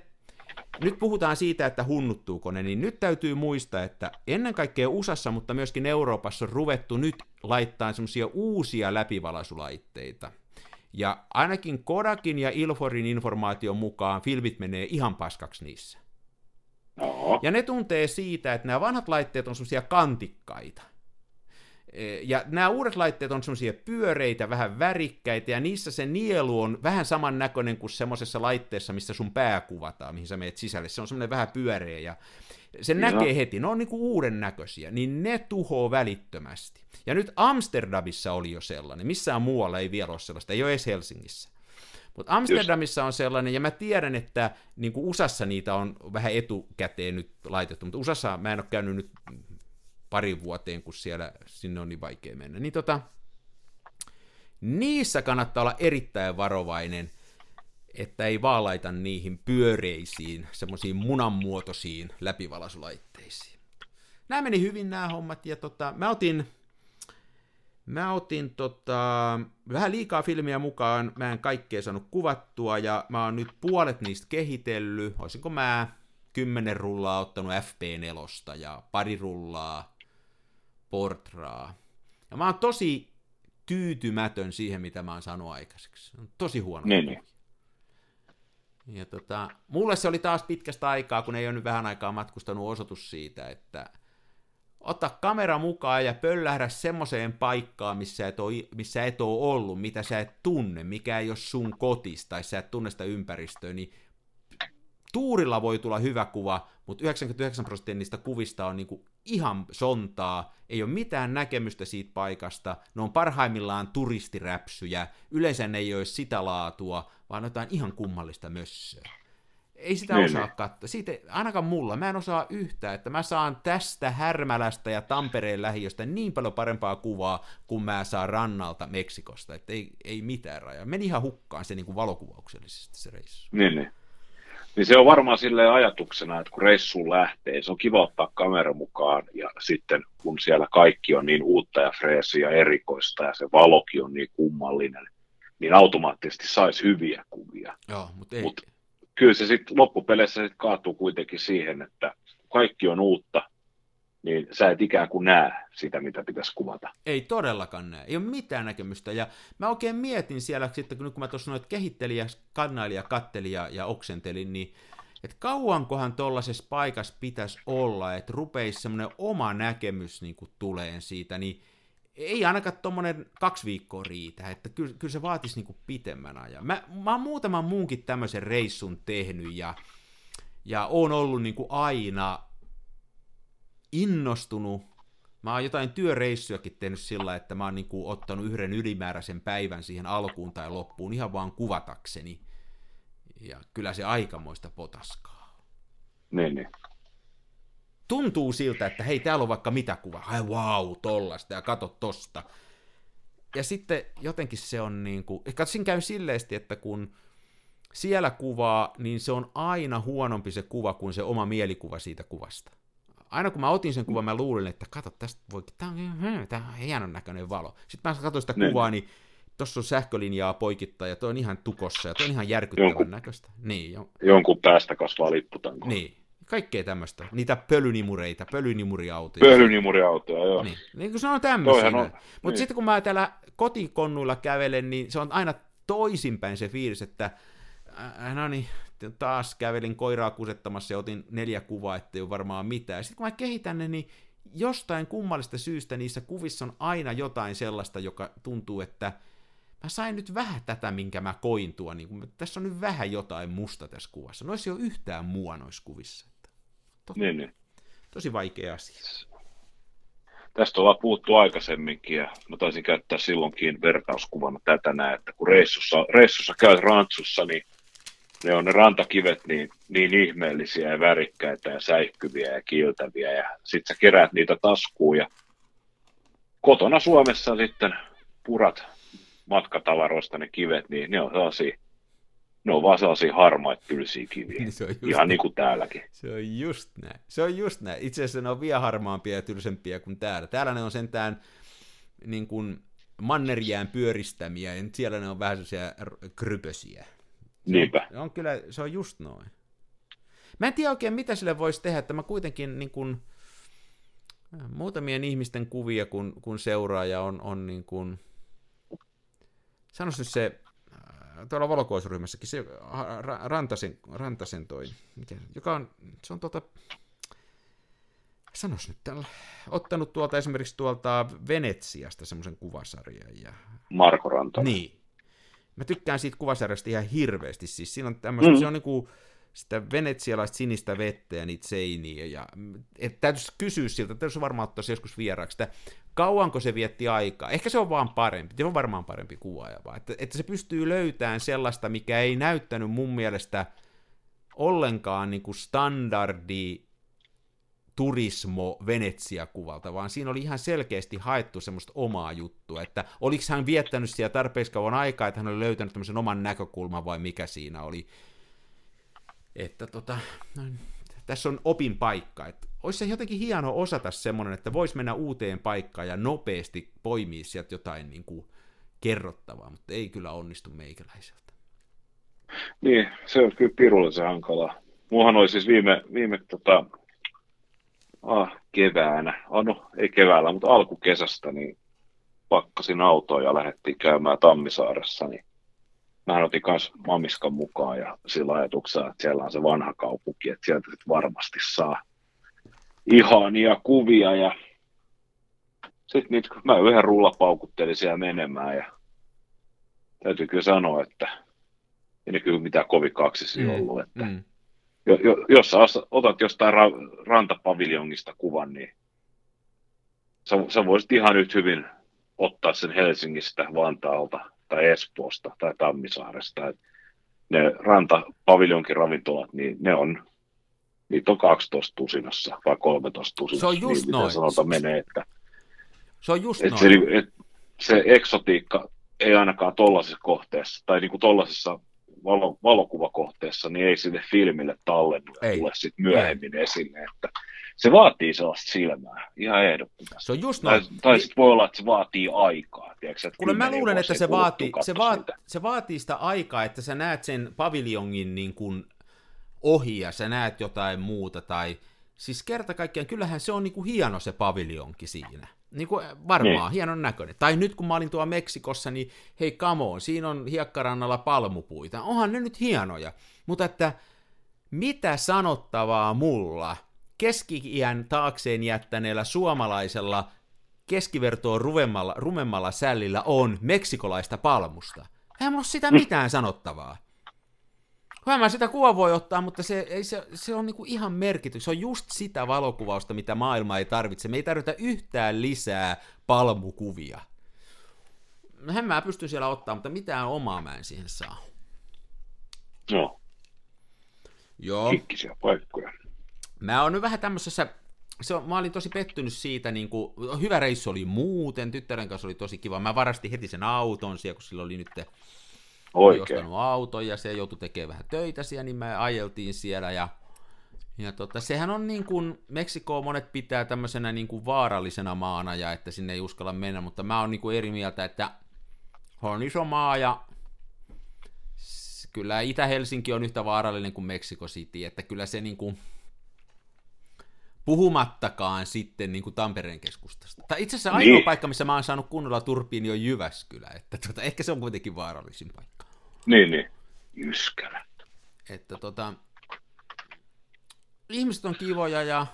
nyt puhutaan siitä, että hunnuttuuko ne, niin nyt täytyy muistaa, että ennen kaikkea USAssa, mutta myöskin Euroopassa on ruvettu nyt laittaa semmoisia uusia läpivalaisulaitteita. Ja ainakin Kodakin ja Ilforin informaation mukaan filmit menee ihan paskaksi niissä. Oho. Ja ne tuntee siitä, että nämä vanhat laitteet on semmoisia kantikkaita. Ja nämä uudet laitteet on semmoisia pyöreitä, vähän värikkäitä, ja niissä se nielu on vähän samannäköinen kuin semmoisessa laitteessa, missä sun pää kuvataan, mihin sä meet sisälle. Se on semmoinen vähän pyöreä, ja se Joo. näkee heti, ne on niinku uuden näköisiä, niin ne tuhoo välittömästi. Ja nyt Amsterdamissa oli jo sellainen, missään muualla ei vielä ole sellaista, ei ole edes Helsingissä. Mutta Amsterdamissa on sellainen, ja mä tiedän, että niin kuin USAssa niitä on vähän etukäteen nyt laitettu, mutta USAssa mä en ole käynyt nyt parin vuoteen, kun siellä sinne on niin vaikea mennä. Niin tota, niissä kannattaa olla erittäin varovainen, että ei vaan laita niihin pyöreisiin, semmoisiin munanmuotoisiin läpivalaisulaitteisiin. Nämä meni hyvin nämä hommat, ja tota, mä otin, mä otin tota, vähän liikaa filmiä mukaan, mä en kaikkea saanut kuvattua, ja mä oon nyt puolet niistä kehitellyt, olisinko mä kymmenen rullaa ottanut FP4 ja pari rullaa Portraa. Ja mä oon tosi tyytymätön siihen, mitä mä oon saanut aikaiseksi. Se on tosi huono. Niin, niin. Ja tota, mulle se oli taas pitkästä aikaa, kun ei ole nyt vähän aikaa matkustanut osoitus siitä, että ota kamera mukaan ja pöllähdä semmoiseen paikkaan, missä et, ole, missä et ole ollut, mitä sä et tunne, mikä ei ole sun kotis, tai sä et tunne sitä ympäristöä, niin tuurilla voi tulla hyvä kuva, mutta 99 prosenttia niistä kuvista on niinku ihan sontaa, ei ole mitään näkemystä siitä paikasta, ne on parhaimmillaan turistiräpsyjä, yleensä ne ei ole sitä laatua, vaan jotain ihan kummallista mössöä. Ei sitä niin, osaa niin. katsoa. Siitä, ainakaan mulla, mä en osaa yhtään, että mä saan tästä Härmälästä ja Tampereen lähiöstä niin paljon parempaa kuvaa, kuin mä saan rannalta Meksikosta, että ei, ei mitään rajaa. Meni ihan hukkaan se niin kuin valokuvauksellisesti se reissu. Niin, niin. Niin se on varmaan sille ajatuksena, että kun reissuun lähtee, se on kiva ottaa kamera mukaan ja sitten kun siellä kaikki on niin uutta ja freesiä ja erikoista ja se valokin on niin kummallinen, niin automaattisesti saisi hyviä kuvia. Joo, mutta ei. Mut kyllä se sitten loppupeleissä sit kaatuu kuitenkin siihen, että kaikki on uutta, niin sä et ikään kuin näe sitä, mitä pitäisi kuvata. Ei todellakaan näe, ei ole mitään näkemystä. Ja mä oikein mietin siellä sitten, kun, mä tuossa sanoin, että kehitteli ja kannaili ja oksentelin, niin että kauankohan tuollaisessa paikassa pitäisi olla, että rupeisi semmoinen oma näkemys niin tulee siitä, niin ei ainakaan tuommoinen kaksi viikkoa riitä, että kyllä, kyllä se vaatisi niin pitemmän ajan. Mä, mä oon muutaman muunkin tämmöisen reissun tehnyt ja, ja oon ollut niin aina innostunut. Mä oon jotain työreissujakin tehnyt sillä, että mä oon niin kuin ottanut yhden ylimääräisen päivän siihen alkuun tai loppuun ihan vaan kuvatakseni. Ja kyllä se aikamoista potaskaa. Niin, niin. Tuntuu siltä, että hei, täällä on vaikka mitä kuvaa. Ai wow, tollasta ja kato tosta. Ja sitten jotenkin se on niin kuin, katsin käy silleesti, että kun siellä kuvaa, niin se on aina huonompi se kuva kuin se oma mielikuva siitä kuvasta aina kun mä otin sen kuvan, mä luulin, että kato, tästä voi, tämä on, tää on hienon näköinen valo. Sitten mä katsoin sitä. Niin. kuvaa, niin tuossa on sähkölinjaa poikittaa, ja toi on ihan tukossa, ja toi on ihan järkyttävän jonkun, näköistä. Niin, jo. Jonkun päästä kasvaa lipputanko. Niin, kaikkea tämmöistä. Niitä pölynimureita, pölynimuriautoja. Pölynimuriautoja, joo. Niin, niin kuin se on tämmöisiä. Mutta niin. sitten kun mä täällä kotikonnuilla kävelen, niin se on aina toisinpäin se fiilis, että no niin, taas kävelin koiraa kusettamassa ja otin neljä kuvaa, ettei ole varmaan mitään. Sitten kun mä kehitän ne, niin jostain kummallista syystä niissä kuvissa on aina jotain sellaista, joka tuntuu, että mä sain nyt vähän tätä, minkä mä koin tuo. Niin kun, tässä on nyt vähän jotain musta tässä kuvassa. Noissa ei ole yhtään mua noissa kuvissa. Tosi, niin, niin. tosi vaikea asia. Tästä ollaan puhuttu aikaisemminkin ja mä taisin käyttää silloinkin vertauskuvana tätä näin, että kun reissussa, reissussa käyt rantsussa, niin ne on ne rantakivet niin, niin ihmeellisiä ja värikkäitä ja säikkyviä ja kiiltäviä ja sit sä keräät niitä taskuun ja kotona Suomessa sitten purat matkatavaroista ne kivet, niin ne on sellaisia, ne on vaan sellaisia harmaita tylsiä kiviä. Se on Ihan niin kuin täälläkin. Se on just näin. Se on just näin. Itse asiassa ne on vielä harmaampia ja tylsempiä kuin täällä. Täällä ne on sentään niin kuin mannerjään pyöristämiä, ja siellä ne on vähän sellaisia krypösiä. Niinpä. On, on kyllä, se on just noin. Mä en tiedä oikein, mitä sille voisi tehdä, että mä kuitenkin niin kun, äh, muutamien ihmisten kuvia, kun, kun seuraaja on, on niin kuin, sanois nyt se, äh, tuolla valokuvausryhmässäkin, se Rantasen, Rantasen toi, miten, joka on, se on tuota, sanos nyt tällä, ottanut tuolta esimerkiksi tuolta Venetsiasta semmoisen kuvasarjan. Ja... Marko Rantanen. Niin, Mä tykkään siitä kuvasarjasta ihan hirveästi. Siis siinä on tämmöistä, mm. se on niinku sitä venetsialaista sinistä vettä ja niitä seiniä. Ja, et täytyisi kysyä siltä, täytyisi varmaan ottaa se joskus vieraaksi, että kauanko se vietti aikaa. Ehkä se on vaan parempi, se on varmaan parempi kuvaaja vaan. Että, että se pystyy löytämään sellaista, mikä ei näyttänyt mun mielestä ollenkaan niin kuin standardi turismo Venetsia-kuvalta, vaan siinä oli ihan selkeästi haettu semmoista omaa juttua, että oliko hän viettänyt siellä tarpeeksi kauan aikaa, että hän oli löytänyt tämmöisen oman näkökulman vai mikä siinä oli. Että tota, no, tässä on opin paikka, että olisi se jotenkin hieno osata semmoinen, että voisi mennä uuteen paikkaan ja nopeasti poimia sieltä jotain niin kuin kerrottavaa, mutta ei kyllä onnistu meikäläiseltä. Niin, se on kyllä pirullisen hankala. Muuhan oli siis viime, viime tota, ah, keväänä, oh, no ei keväällä, mutta alkukesästä, niin pakkasin autoa ja lähdettiin käymään Tammisaaressa, niin mä otin myös mamiskan mukaan ja sillä ajatuksella, että siellä on se vanha kaupunki, että sieltä sit varmasti saa ihania kuvia ja sitten niitä, mä yhden rullapaukuttelin siellä menemään ja täytyy kyllä sanoa, että ei ne kyllä mitään kovin kaksisi mm, ollut, että mm jos sä otat jostain ra- rantapaviljongista kuvan, niin sä, sä voisit ihan nyt hyvin ottaa sen Helsingistä, Vantaalta tai Espoosta tai Tammisaaresta. Et ne rantapaviljonkin ravintolat, niin ne on, niitä on 12 tusinassa vai 13 tusinassa. Se on just niin, noin. Sanota menee, että, se on just et noin. se, et, se eksotiikka ei ainakaan tuollaisessa kohteessa, tai niin kuin tuollaisessa valo, valokuvakohteessa, niin ei sinne filmille tallennu ja Ei. tule sitten myöhemmin ei. esille. Että se vaatii sellaista silmää, ihan ehdottomasti. Se on just Tai, noin. tai sitten voi olla, että se vaatii aikaa. Tiedätkö, että Kuule, mä luulen, että se vaatii, se, vaat, se vaatii sitä aikaa, että sä näet sen paviljongin niin kuin ohi ja sä näet jotain muuta. Tai, siis kerta kaikkiaan, kyllähän se on niin kuin hieno se paviljonki siinä. Niin kuin varmaan, Niin. hienon näköinen. Tai nyt kun mä olin tuolla Meksikossa, niin hei come on, siinä on hiekkarannalla palmupuita. Onhan ne nyt hienoja. Mutta että mitä sanottavaa mulla keski-iän taakseen jättäneellä suomalaisella keskivertoa rumemmalla, rumemmalla sällillä on meksikolaista palmusta. Eihän mulla ole sitä mitään sanottavaa. Kyllä mä sitä kuva voi ottaa, mutta se, ei, se, se on niinku ihan merkitys. Se on just sitä valokuvausta, mitä maailma ei tarvitse. Me ei tarvita yhtään lisää palmukuvia. Hän mä pystyn siellä ottaa, mutta mitään omaa mä en siihen saa. Joo, Joo. kikkisiä paikkoja. Mä oon nyt vähän tämmöisessä, se on, mä olin tosi pettynyt siitä, niin kuin, hyvä reissu oli muuten, tyttären kanssa oli tosi kiva. Mä varastin heti sen auton siellä, kun sillä oli nyt oli Oikein. ostanut auton ja se joutui tekemään vähän töitä siellä, niin me ajeltiin siellä ja, ja tota, sehän on niin kuin, Meksikoa monet pitää tämmöisenä niin kuin vaarallisena maana ja että sinne ei uskalla mennä, mutta mä oon niin kuin eri mieltä, että on iso maa ja kyllä Itä-Helsinki on yhtä vaarallinen kuin Mexico City, että kyllä se niin kuin, puhumattakaan sitten niin kuin Tampereen keskustasta. Tai itse asiassa ainoa Niin. paikka, missä mä oon saanut kunnolla turpiin, niin on Jyväskylä, että tota, ehkä se on kuitenkin vaarallisin paikka. Niin, niin. Jyskälä. Että tota, ihmiset on kivoja ja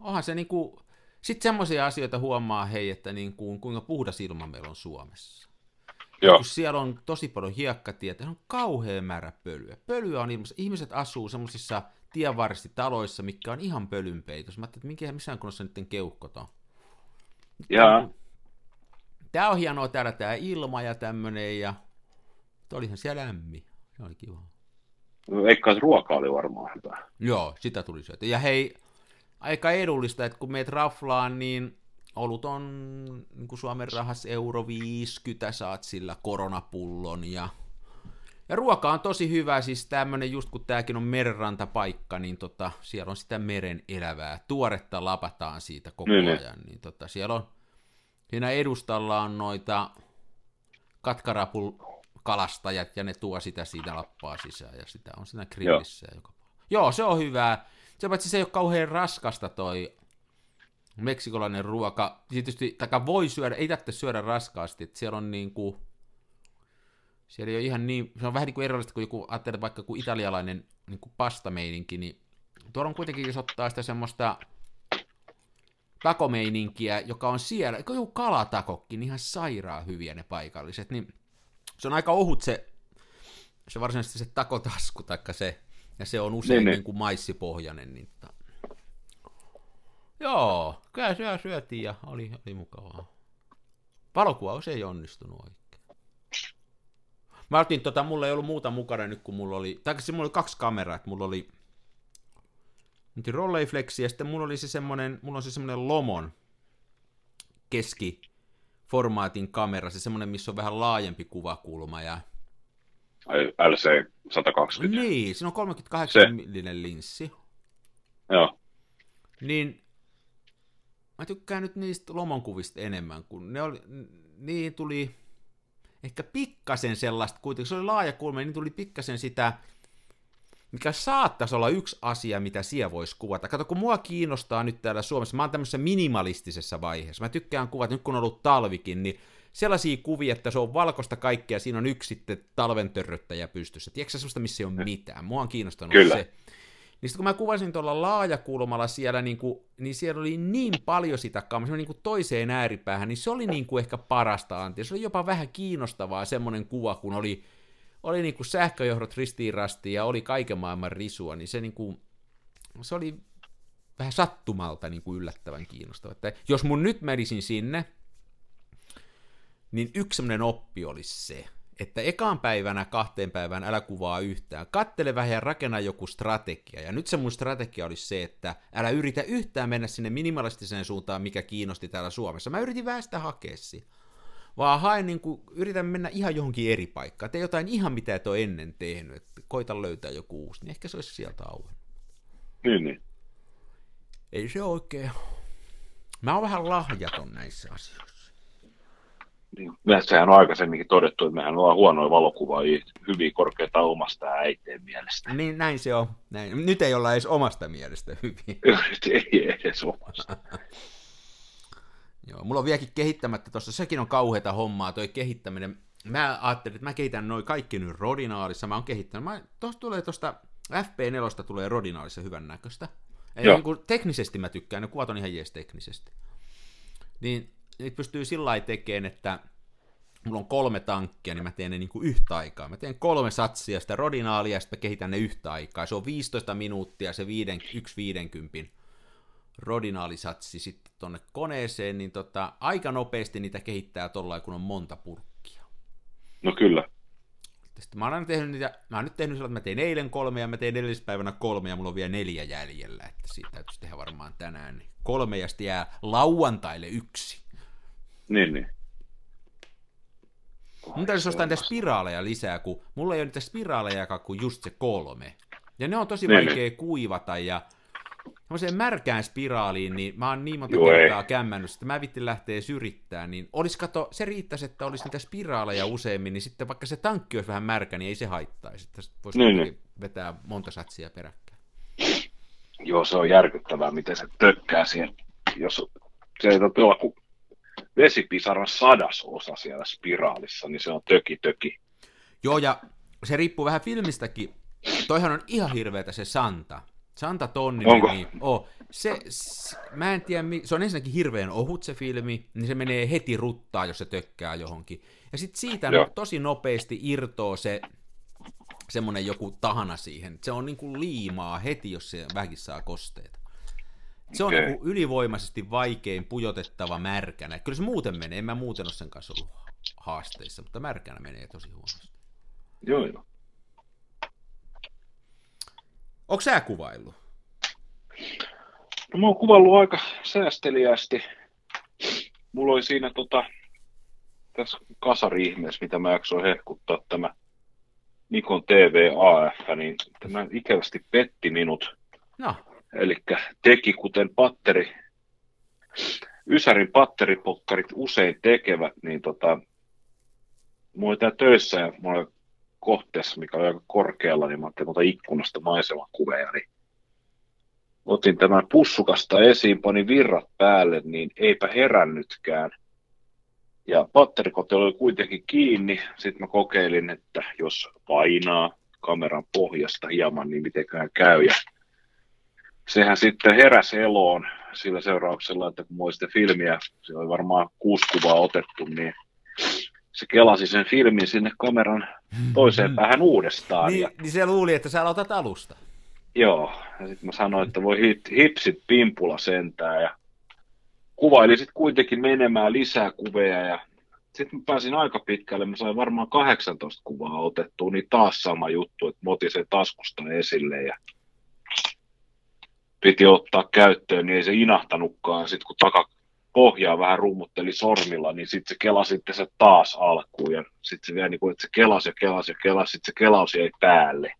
onhan se niinku, sitten semmoisia asioita huomaa, hei, että niinku, kuinka puhdas ilma meillä on Suomessa. Joo, Kun siellä on tosi paljon hiekkatietä, on kauhean määrä pölyä. Pölyä on ilmassa. Ihmiset asuu semmoisissa tienvarristitaloissa, mikä on ihan pölynpeitos. Mä ajattelin, että minkä, missään kunnossa niiden keuhkot on. ja Tää on hienoa täällä tää ilma ja tämmönen ja Mutta olihan siellä lämmin. Se oli kiva. veikkaan, että ruoka oli varmaan hyvä. Joo, sitä tuli syötä. Ja hei, aika edullista, että kun meet raflaan, niin olut on niin kuin Suomen rahas euro 50, saat sillä koronapullon ja ja ruoka on tosi hyvä, siis tämmönen just kun tääkin on merenrantapaikka, niin tota, siellä on sitä meren elävää. Tuoretta lapataan siitä koko Niin, niin. ajan. Niin tota, siellä on, siinä edustalla on noita katkarapul kalastajat ja ne tuo sitä siitä lappaa sisään ja sitä on siinä grillissä. Joo. Joka... Joo, se on hyvää. Se paitsi se ei ole kauhean raskasta toi meksikolainen ruoka. Tietysti, taka voi syödä, ei tarvitse syödä raskaasti, että siellä on niinku, siellä ei ole ihan niin, se on vähän niin kuin erilaista kuin joku, ajattelee vaikka kuin italialainen niin kuin pastameininki, niin tuolla on kuitenkin, jos ottaa sitä semmoista takomeininkiä, joka on siellä, eikö joku kalatakokki, niin ihan sairaan hyviä ne paikalliset, niin se on aika ohut se, se varsinaisesti se takotasku, taikka se, ja se on usein Niin, niin, niin. kuin maissipohjainen, niin ta... Joo, kyllä syö syötiin ja oli, oli mukavaa. Valokuvaus ei onnistunut oikein. Mä otin tota, mulla ei ollut muuta mukana nyt, kun mulla oli, tai siis mulla oli kaksi kameraa, että mulla oli nyt Rolleiflexi ja sitten mulla oli se semmonen, mulla on se semmonen Lomon keskiformaatin kamera, se semmonen, missä on vähän laajempi kuvakulma ja LC 120. niin, siinä on 38 Se. millinen linssi, Joo. niin mä tykkään nyt niistä Lomon kuvista enemmän, kun ne oli, niin tuli ehkä pikkasen sellaista, kuitenkin se oli laaja kulma, niin tuli pikkasen sitä, mikä saattaisi olla yksi asia, mitä siellä voisi kuvata. Kato, kun mua kiinnostaa nyt täällä Suomessa, mä oon tämmöisessä minimalistisessa vaiheessa. Mä tykkään kuvata, nyt kun on ollut talvikin, niin sellaisia kuvia, että se on valkoista kaikkea, siinä on yksi sitten talven törröttäjä pystyssä. Tiedätkö sä sellaista, missä ei ole mitään? Mua on kiinnostanut Kyllä. se. Niin sitten kun mä kuvasin tuolla laajakulmalla siellä, niin, kuin, niin siellä oli niin paljon sitä oli niin kuin toiseen ääripäähän, niin se oli niin kuin ehkä parasta antia. Se oli jopa vähän kiinnostavaa semmoinen kuva, kun oli, oli niin kuin sähköjohdot ristiin rastiin ja oli kaiken maailman risua, niin se niin kuin, se oli vähän sattumalta niin kuin yllättävän kiinnostava. Että jos mun nyt menisin sinne, niin yksi sellainen oppi olisi se, että ekaan päivänä, kahteen päivään älä kuvaa yhtään. Kattele vähän ja rakenna joku strategia. Ja nyt se mun strategia olisi se, että älä yritä yhtään mennä sinne minimalistiseen suuntaan, mikä kiinnosti täällä Suomessa. Mä yritin vähän sitä hakea Vaan haen niin kuin, yritän mennä ihan johonkin eri paikkaan. Tee jotain ihan mitä et ole ennen tehnyt. Että koita löytää joku uusi, niin ehkä se olisi sieltä auennut. Niin, niin. Ei se oikein. Mä oon vähän lahjaton näissä asioissa. Niin, sehän on aikaisemminkin todettu, että mehän ollaan huonoja valokuvaajia, hyvin korkeita omasta ja äiteen mielestä. Niin, näin se on. Näin. Nyt ei olla edes omasta mielestä hyvin. ei edes omasta. Joo, mulla on vieläkin kehittämättä tuossa, sekin on kauheita hommaa, toi kehittäminen. Mä ajattelin, että mä kehitän noin kaikki nyt rodinaalissa, mä oon kehittänyt. Mä, tosta tulee tuosta FP4 tulee rodinaalissa hyvän näköistä. Eli niin kuin, teknisesti mä tykkään, ne kuvat on ihan jees teknisesti. Niin niitä pystyy sillä lailla tekemään, että mulla on kolme tankkia, niin mä teen ne niin kuin yhtä aikaa. Mä teen kolme satsia sitä rodinaalia, ja sitten mä kehitän ne yhtä aikaa. Se on 15 minuuttia, se viiden, yksi viidenkympin rodinaalisatsi sitten tonne koneeseen, niin tota, aika nopeasti niitä kehittää tuolla, kun on monta purkkia. No kyllä. Sitten mä oon tehnyt niitä, mä oon nyt tehnyt sillä, että mä tein eilen kolme ja mä tein edellispäivänä kolme ja mulla on vielä neljä jäljellä, että siitä täytyisi tehdä varmaan tänään. Niin kolme ja sitten jää lauantaille yksi. Niin, niin. Mun täytyisi ostaa niitä spiraaleja lisää, kun mulla ei ole niitä spiraaleja kuin just se kolme. Ja ne on tosi niin, vaikea niin. kuivata ja semmoiseen märkään spiraaliin, niin mä oon niin monta Joo, kertaa ei. kämmännyt, että mä vittin lähtee syrittää, niin olisi kato, se riittäisi, että olisi niitä spiraaleja useammin, niin sitten vaikka se tankki olisi vähän märkä, niin ei se haittaisi, että voisi niin, niin. vetää monta satsia peräkkäin. Joo, se on järkyttävää, miten se tökkää siihen, jos se ei olla kuin vesipisaran sadasosa siellä spiraalissa, niin se on töki töki. Joo, ja se riippuu vähän filmistäkin. Toihan on ihan hirveätä se Santa. Santa Tonni. Onko? Niin, oh, se, se, mä en tiedä, se on ensinnäkin hirveän ohut se filmi, niin se menee heti ruttaa, jos se tökkää johonkin. Ja sitten siitä no, tosi nopeasti irtoo se semmoinen joku tahana siihen. Se on niin kuin liimaa heti, jos se vähänkin saa kosteita. Se on okay. niin ylivoimaisesti vaikein pujotettava märkänä. Kyllä se muuten menee, en mä muuten ole sen kanssa ollut haasteissa, mutta märkänä menee tosi huonosti. Joo, joo. Onko sä kuvaillut? No, mä oon kuvaillut aika säästeliästi. Mulla oli siinä tota, tässä kasari mitä mä jaksoin hehkuttaa tämä Nikon TV AF, niin tämä ikävästi petti minut. No. Eli teki kuten patteri, Ysärin patteripokkarit usein tekevät, niin tota, mulla oli töissä ja mulla oli kohteessa, mikä oli aika korkealla, niin mä ajattelin tuota ikkunasta maisemakuveja, niin otin tämän pussukasta esiin, panin virrat päälle, niin eipä herännytkään. Ja patterikote oli kuitenkin kiinni. Sitten mä kokeilin, että jos painaa kameran pohjasta hieman, niin mitenköhän käy. Ja sehän sitten heräsi eloon sillä seurauksella, että kun muistin filmiä, se oli varmaan kuusi kuvaa otettu, niin se kelasi sen filmin sinne kameran toiseen mm. päähän uudestaan. Niin, ja... niin se luuli, että sä aloitat alusta. Joo, ja sitten mä sanoin, että voi hit, hipsit pimpula sentään, ja kuvaili sitten kuitenkin menemään lisää kuveja, ja sitten mä pääsin aika pitkälle, mä sain varmaan 18 kuvaa otettua, niin taas sama juttu, että moti sen taskusta esille, ja piti ottaa käyttöön, niin ei se inahtanutkaan, sitten kun taka, pohjaa vähän rummutteli sormilla, niin sitten se kelasi sitten se taas alkuun. Ja sitten se vielä niin kuin, että se kelasi ja kelasi ja kelasi, sitten se kelaus jäi päälle.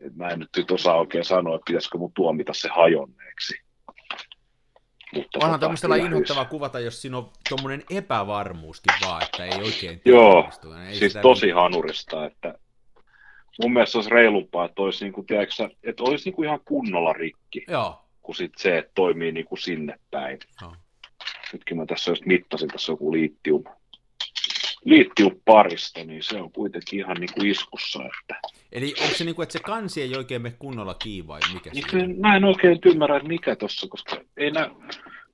Et mä en nyt, nyt osaa oikein sanoa, että pitäisikö mun tuomita se hajonneeksi. Mutta Onhan tota, tämmöistä inhottavaa kuvata, jos siinä on tuommoinen epävarmuuskin vaan, että ei oikein Joo, ei siis tosi niin... hanurista, että mun mielestä olisi reilumpaa, että olisi, niin kuin, tiedätkö, että olisi niin kuin ihan kunnolla rikki, Joo. kuin sit se, että toimii niin kuin sinne päin. Joo nytkin mä tässä just mittasin, tässä joku liittium, liittium parista, niin se on kuitenkin ihan niin kuin iskussa. Että... Eli onko se niin kuin, että se kansi ei oikein mene kunnolla kiinni vai mikä se niin, Mä en oikein ymmärrä, että mikä tuossa, koska ei nämä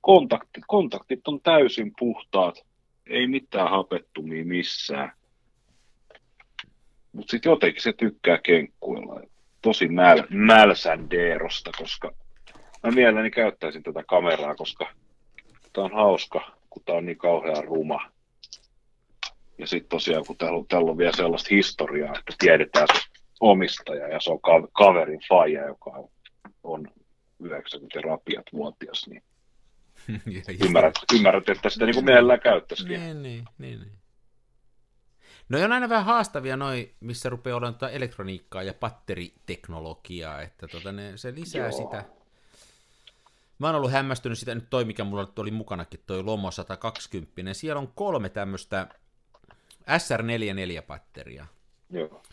kontaktit, kontaktit on täysin puhtaat, ei mitään hapettumia missään. Mutta sitten jotenkin se tykkää kenkkuilla. tosi mäl, mälsändeerosta, koska mä mielelläni käyttäisin tätä kameraa, koska tämä on hauska, kun tämä on niin kauhean ruma. Ja sitten tosiaan, kun täällä, täällä on vielä sellaista historiaa, että tiedetään se omistaja ja se on kaverin faija, joka on 90 rapiat vuotias, niin ymmärrät, ymmärrät, että sitä niin kuin mielellään käyttäisikin. Niin, niin, niin, niin. No on aina vähän haastavia noin, missä rupeaa olemaan tuota elektroniikkaa ja batteriteknologiaa, että tota ne, se lisää Joo. sitä. Mä oon ollut hämmästynyt sitä, nyt toi mikä mulla oli mukanakin, toi Lomo 120, siellä on kolme tämmöistä SR44-batteria. Joo.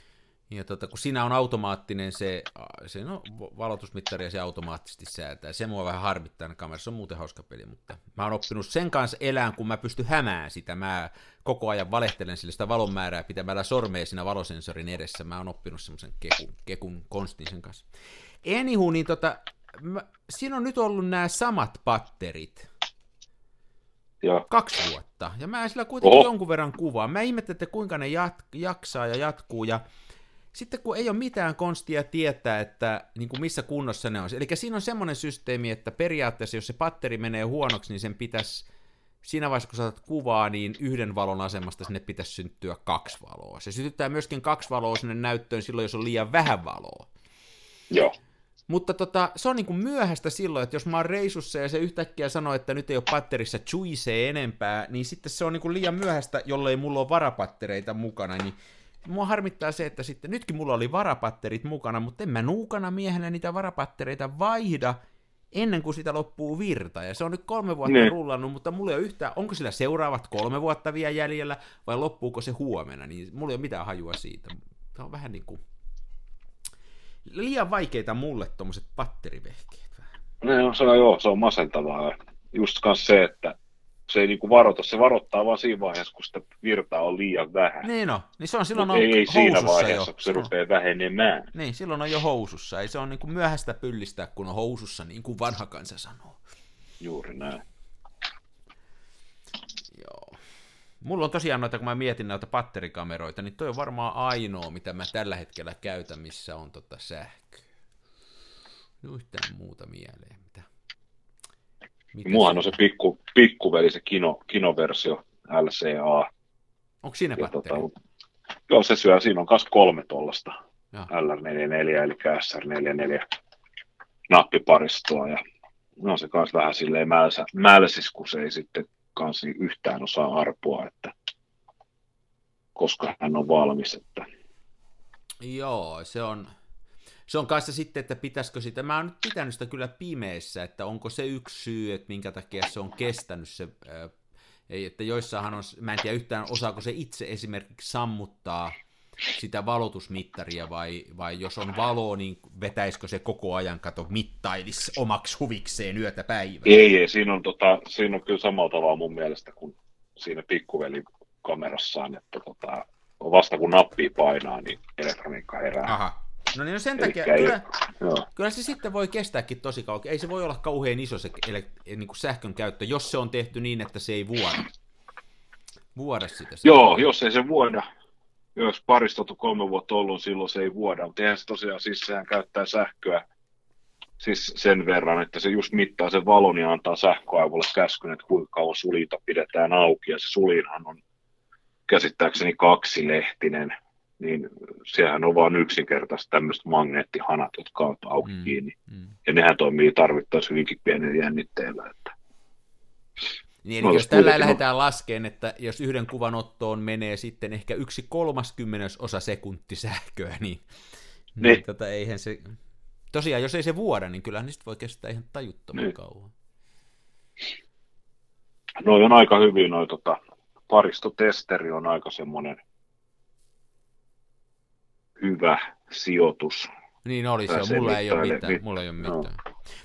Ja tota, kun siinä on automaattinen se, se no, valotusmittari ja se automaattisesti säätää. Se mua vähän harmittaa kamerassa, on muuten hauska peli, mutta mä oon oppinut sen kanssa elään, kun mä pystyn hämään sitä. Mä koko ajan valehtelen sille sitä valon määrää pitämällä sormea siinä valosensorin edessä. Mä oon oppinut semmoisen kekun, kekun konstin sen kanssa. Anywho, niin tota, mä, siinä on nyt ollut nämä samat patterit. Joo. Kaksi vuotta. Ja mä sillä kuitenkin Oho. jonkun verran kuvaa. Mä ihmettelen, että kuinka ne jat- jaksaa ja jatkuu. Ja sitten kun ei ole mitään konstia tietää, että niin kuin missä kunnossa ne on. Eli siinä on semmoinen systeemi, että periaatteessa jos se patteri menee huonoksi, niin sen pitäisi siinä vaiheessa, kun saatat kuvaa, niin yhden valon asemasta sinne pitäisi syntyä kaksi valoa. Se sytyttää myöskin kaksi valoa sinne näyttöön silloin, jos on liian vähän valoa. Joo. Mutta tota, se on niin kuin myöhäistä silloin, että jos mä oon reisussa ja se yhtäkkiä sanoo, että nyt ei ole patterissa juisee enempää, niin sitten se on niin kuin liian myöhäistä, jollei mulla ole varapattereita mukana, niin mua harmittaa se, että sitten nytkin mulla oli varapatterit mukana, mutta en mä nuukana miehenä niitä varapattereita vaihda ennen kuin sitä loppuu virta. Ja se on nyt kolme vuotta ne. rullannut, mutta mulla ei ole yhtään, onko sillä seuraavat kolme vuotta vielä jäljellä vai loppuuko se huomenna, niin mulla ei ole mitään hajua siitä. Tämä on vähän niin kuin liian vaikeita mulle tuommoiset patterivehkeet. No, se on, joo, se on masentavaa. Just se, että se ei niinku varoita, se varoittaa vaan siinä vaiheessa, kun sitä virtaa on liian vähän. Niin no, niin se on silloin on ei, ei siinä vaiheessa, jo. kun se rupeaa vähenemään. Niin, silloin on jo housussa. Ei se on niinku myöhäistä pyllistää, kun on housussa, niin kuin vanha kansa sanoo. Juuri näin. Joo. Mulla on tosiaan noita, kun mä mietin näitä patterikameroita, niin toi on varmaan ainoa, mitä mä tällä hetkellä käytän, missä on tota sähköä. Yhtään muuta mieleen. Mitä Muahan on se pikku, pikkuveli, se kino, kinoversio LCA. Onko siinä patteri? Tota, joo, se syö, siinä on myös kolme tuollaista LR44 eli SR44 nappiparistoa ja no se kanssa vähän silleen mälsä, mälsis, kun se ei sitten kanssa yhtään osaa arpoa, että koska hän on valmis. Että... Joo, se on, se on kanssa sitten, että pitäisikö sitä, mä oon nyt pitänyt sitä kyllä pimeessä, että onko se yksi syy, että minkä takia se on kestänyt se, ei, että joissahan on, mä en tiedä yhtään osaako se itse esimerkiksi sammuttaa sitä valotusmittaria vai, vai jos on valo, niin vetäisikö se koko ajan, kato, mittailis omaksi huvikseen yötä päivää? Ei, ei siinä, on, tota, siinä on kyllä samalla tavalla mun mielestä kuin siinä pikkuveli-kamerassaan, että tota, vasta kun nappi painaa, niin elektroniikka herää. Aha, No niin, no sen takia, kyllä, kyllä se sitten voi kestääkin tosi kauan. Ei se voi olla kauhean iso se niin kuin sähkön käyttö, jos se on tehty niin, että se ei vuoda. Vuoda sitä. Joo, jos ei se vuoda. Jos paristot kolme vuotta ollut, silloin se ei vuoda. Mutta eihän se tosiaan, siis sehän käyttää sähköä siis sen verran, että se just mittaa sen valon ja antaa sähköaivolle käskyn, että kuinka kauan sulita pidetään auki. Ja se sulinhan on käsittääkseni kaksilehtinen niin sehän on vain yksinkertaisesti tämmöiset magneettihanat, jotka on auki mm, kiinni. Mm. Ja nehän toimii tarvittaessa hyvinkin pienellä jännitteellä. Että... Niin, eli jos tällä lähdetään laskeen, että jos yhden kuvan ottoon menee sitten ehkä yksi kolmaskymmenes osa sekunti sähköä, niin, niin. niin tota, eihän se... Tosiaan, jos ei se vuoda, niin kyllähän niistä voi kestää ihan tajuttoman niin. kauan. Noi on aika hyvin, noi tota, paristotesteri on aika semmoinen hyvä sijoitus. Niin oli se, mulla ei ole mitään. Mulla ei ole mitään. No.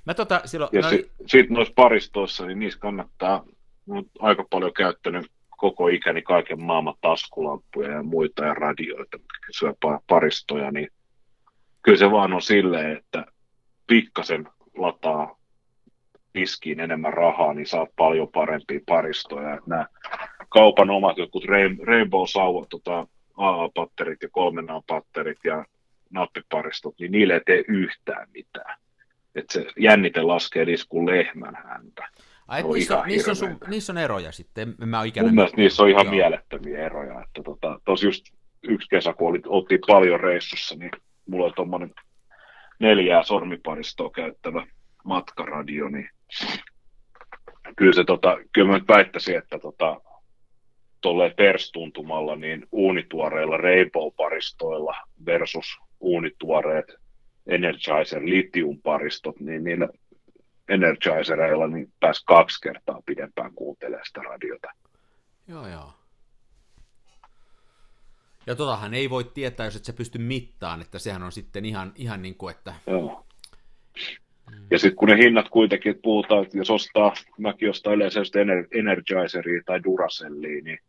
Mä tota, silloin, ja no, sitten sit noissa paristoissa, niin niissä kannattaa, mä aika paljon käyttänyt koko ikäni kaiken maailman taskulamppuja ja muita ja radioita, mitkä syö paristoja, niin kyllä se vaan on silleen, että pikkasen lataa piskiin enemmän rahaa, niin saat paljon parempia paristoja. Että nämä kaupan omat jotkut Rainbow Sauvat, tota, AA-patterit ja kolmen A-patterit ja nappiparistot, niin niille ei tee yhtään mitään. Että se jännite laskee niissä kuin lehmän häntä. Ai, niissä, on, niissä, on sun, niissä on eroja sitten, mä oon Mun mielestä niissä on ihan Joo. mielettömiä eroja. Että tota, tos just yksi kesä, kun oli, oltiin paljon reissussa, niin mulla oli tuommoinen neljää sormiparistoa käyttävä matkaradio, niin kyllä se tota, kyllä mä nyt väittäisin, että tota, tuolle perstuntumalla niin uunituoreilla Rainbow-paristoilla versus uunituoreet Energizer Lithium-paristot, niin niillä Energizereilla niin pääsi kaksi kertaa pidempään kuuntelemaan sitä radiota. Joo, joo. Ja totahan ei voi tietää, jos et se pysty mittaan, että sehän on sitten ihan, ihan niin kuin, että... Joo. Ja sitten kun ne hinnat kuitenkin, että puhutaan, että jos ostaa, mäkin ostaa yleensä just Energizeria tai Duracellia, niin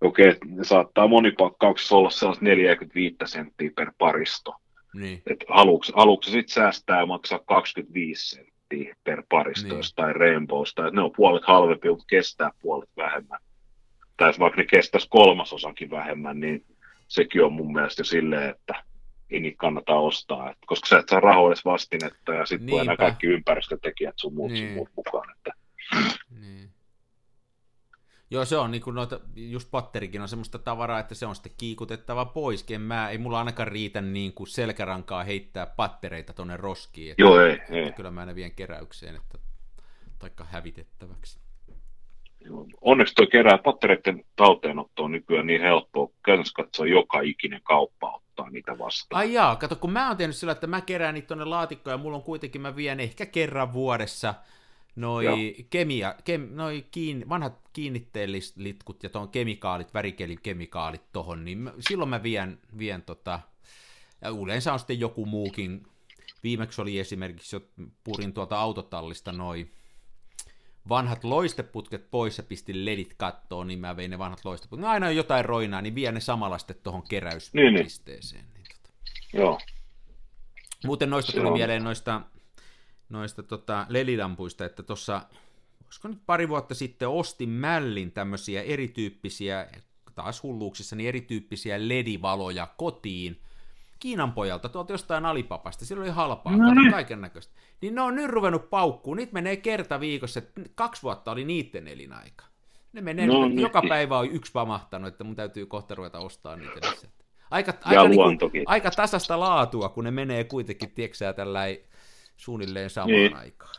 okei, okay, saattaa monipakkauksessa olla sellaiset 45 senttiä per paristo. Niin. Et aluksi, aluksi sitten säästää ja maksaa 25 senttiä per paristo niin. tai Rainbowsta. Et ne on puolet halvempi, mutta kestää puolet vähemmän. Tai vaikka ne kestäisi kolmasosankin vähemmän, niin sekin on mun mielestä jo silleen, että ei niitä kannata ostaa, et, koska sä et saa rahoille vastinetta ja sitten tulee nämä kaikki ympäristötekijät sun muut, niin. sun muut mukaan. Että... Niin. Joo, se on niin kuin noita, just patterikin on semmoista tavaraa, että se on sitten kiikutettava pois. En mä, ei mulla ainakaan riitä niin kuin selkärankaa heittää pattereita tuonne roskiin. Että, Joo, ei, että ei. Kyllä mä ne vien keräykseen, että, taikka hävitettäväksi. Onneksi tuo kerää pattereiden talteenotto on nykyään niin helppoa. Käytännössä katsoa joka ikinen kauppa ottaa niitä vastaan. Ai jaa, kato, kun mä oon tehnyt sillä, että mä kerään niitä tuonne laatikkoon ja mulla on kuitenkin, mä vien ehkä kerran vuodessa – noi, kemia, kem, noi kiin, vanhat kiinnitteellitkut ja tuon kemikaalit, värikelikemikaalit tohon, niin silloin mä vien, vien tota, ja yleensä on sitten joku muukin, viimeksi oli esimerkiksi, jo purin tuolta autotallista noin vanhat loisteputket pois ja pistin ledit kattoon, niin mä vein ne vanhat loisteputket. No aina on jotain roinaa, niin vien ne samalla sitten tuohon keräyspisteeseen. Niin, niin. Niin, tota. Joo. Muuten noista Se tuli on. mieleen noista noista tota, lelilampuista, että tuossa, olisiko nyt pari vuotta sitten ostin mällin tämmöisiä erityyppisiä, taas hulluuksissa, niin erityyppisiä ledivaloja kotiin, Kiinan pojalta, tuolta jostain alipapasta, sillä oli halpaa, no niin. kaiken näköistä. Niin ne on nyt ruvennut paukkuun, niitä menee kerta viikossa, että kaksi vuotta oli niiden elinaika. Ne menee, no, niin. joka päivä on yksi pamahtanut, että mun täytyy kohta ruveta ostaa niitä lisää. Aika, aika, niin kuin, aika tasasta laatua, kun ne menee kuitenkin, tieksää tällainen suunnilleen samaan niin. aikaan.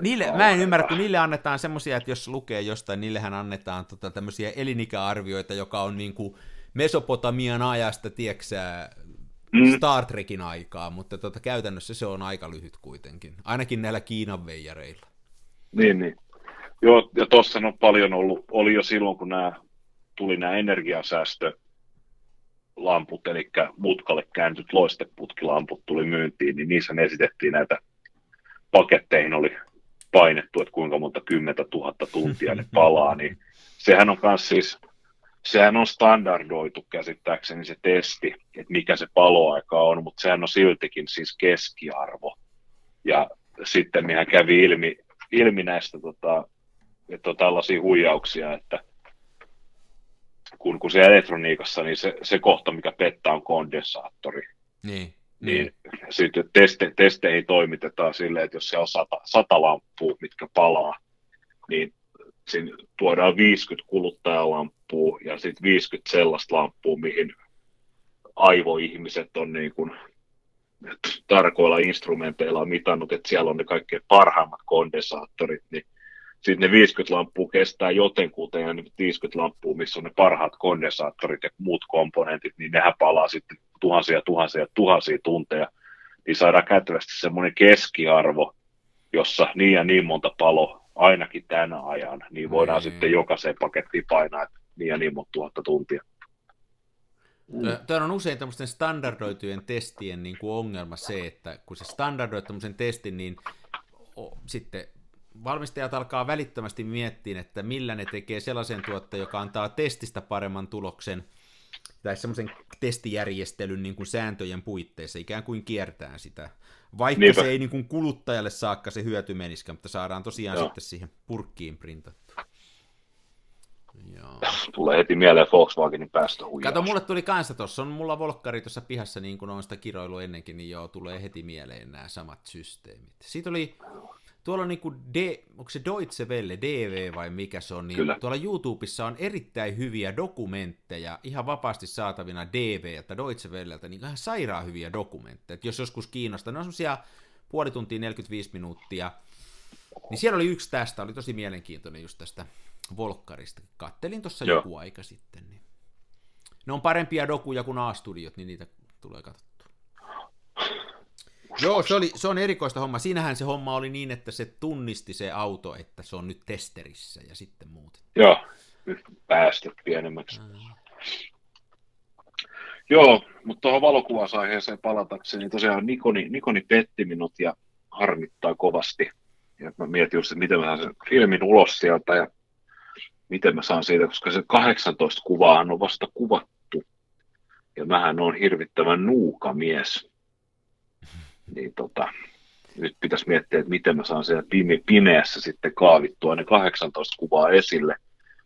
Niille, mä en ymmärrä, kun niille annetaan semmoisia, että jos lukee jostain, niillehän annetaan tota, tämmöisiä elinikäarvioita, joka on niin kuin Mesopotamian ajasta, tieksää, mm. Star Trekin aikaa, mutta tota, käytännössä se on aika lyhyt kuitenkin, ainakin näillä Kiinan veijareilla. Niin, niin. Joo, ja tuossa on paljon ollut, oli jo silloin, kun nämä tuli nämä energiasäästö lamput, eli mutkalle kääntyt loisteputkilamput tuli myyntiin, niin niissä esitettiin näitä paketteihin oli painettu, että kuinka monta kymmentä tuhatta tuntia ne palaa, niin sehän on myös siis, sehän on standardoitu käsittääkseni se testi, että mikä se paloaika on, mutta sehän on siltikin siis keskiarvo. Ja sitten mihän kävi ilmi, ilmi näistä tota, että on tällaisia huijauksia, että kun, kun se elektroniikassa, niin se, se kohta, mikä pettää, on kondensaattori. Niin. Niin, niin. sitten teste, testeihin toimitetaan silleen, että jos se on sata, sata lamppua, mitkä palaa, niin siinä tuodaan 50 kuluttajalamppua ja sitten 50 sellaista lamppua, mihin aivoihmiset on niin kuin tarkoilla instrumenteilla mitannut, että siellä on ne kaikkein parhaimmat kondensaattorit, niin sitten ne 50 lamppua kestää jotenkuten ja ne 50 lamppua, missä on ne parhaat kondensaattorit ja muut komponentit, niin nehän palaa sitten tuhansia, tuhansia, tuhansia tunteja, niin saadaan kätevästi semmoinen keskiarvo, jossa niin ja niin monta palo ainakin tänä ajan, niin voidaan mm. sitten jokaiseen pakettiin painaa että niin ja niin monta tuhatta tuntia. Mm. Tämä on usein tämmöisten standardoitujen testien niin kuin ongelma se, että kun se standardoi tämmöisen testin, niin sitten valmistajat alkaa välittömästi miettiä, että millä ne tekee sellaisen tuotteen, joka antaa testistä paremman tuloksen, tai semmoisen testijärjestelyn niin kuin sääntöjen puitteissa, ikään kuin kiertää sitä. Vaikka Niinpä. se ei niin kuin kuluttajalle saakka se hyöty menisikään, mutta saadaan tosiaan Joo. sitten siihen purkkiin printattu. Joo. Tulee heti mieleen Volkswagenin päästöhuijaus. Kato, mulle tuli kanssa tuossa, on mulla Volkkari tuossa pihassa, niin kuin on sitä kiroilu ennenkin, niin joo, tulee heti mieleen nämä samat systeemit. Siitä oli, tuolla on niinku, D, onko se Deutsche Welle, DV vai mikä se on, niin Kyllä. tuolla YouTubessa on erittäin hyviä dokumentteja, ihan vapaasti saatavina DVltä, Deutsche Welleltä, niin ihan sairaan hyviä dokumentteja, että jos joskus kiinnostaa, ne on semmosia puoli tuntia 45 minuuttia, niin siellä oli yksi tästä, oli tosi mielenkiintoinen just tästä Volkkarista. Kattelin tuossa joku aika sitten. Niin. Ne on parempia dokuja kuin A-studiot, niin niitä tulee katsottua. Joo, se, oli, se on erikoista homma. Siinähän se homma oli niin, että se tunnisti se auto, että se on nyt testerissä ja sitten muut. Joo, nyt päästöt pienemmäksi. Joo, mutta tuohon valokuvausaiheeseen palatakseni, niin tosiaan Nikoni, Nikoni petti minut ja harmittaa kovasti. Ja mä mietin just, että miten mä saan sen filmin ulos sieltä ja miten mä saan siitä, koska se 18 kuvaa on vasta kuvattu. Ja mähän on hirvittävän nuuka mies. Niin tota, nyt pitäisi miettiä, että miten mä saan siellä pime- pimeässä sitten kaavittua ne 18 kuvaa esille.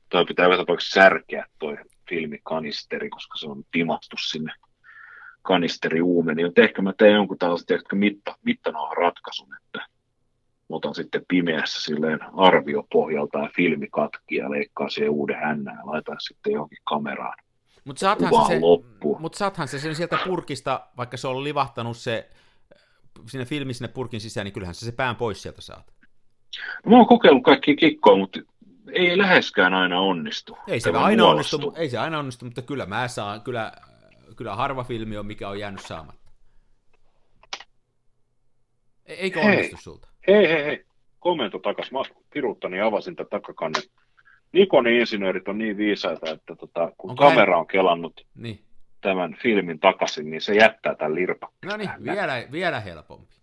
Toi pitää joka tapauksessa särkeä toi filmikanisteri, koska se on timattu sinne kanisteriuumeniin. Mutta ehkä mä teen jonkun tällaisen tiedätkö, mitta, ratkaisun, että otan sitten pimeässä silleen arviopohjalta ja filmi katki ja leikkaan siihen uuden hännän ja laitan sitten johonkin kameraan. Mutta saathan, se, mut saathan se sen sieltä purkista, vaikka se on livahtanut se sinne filmi sinne purkin sisään, niin kyllähän se se pään pois sieltä saat. Mä oon kokeillut kaikki kikkoja, mutta ei läheskään aina onnistu. Ei se aina onnistu, ei se aina onnistu, mutta kyllä mä saan, kyllä, kyllä harva filmi on, mikä on jäänyt saamatta. E- Eikö Hei. onnistu sulta? Hei, hei, hei. Komento takas. Mä piruuttani avasin tätä takakannen. Nikonin insinöörit on niin viisaita, että tota, kun Onko hän- kamera on kelannut Niin. Tämän filmin takaisin, niin se jättää tämän lirpakkeen. No niin, vielä, vielä helpompi.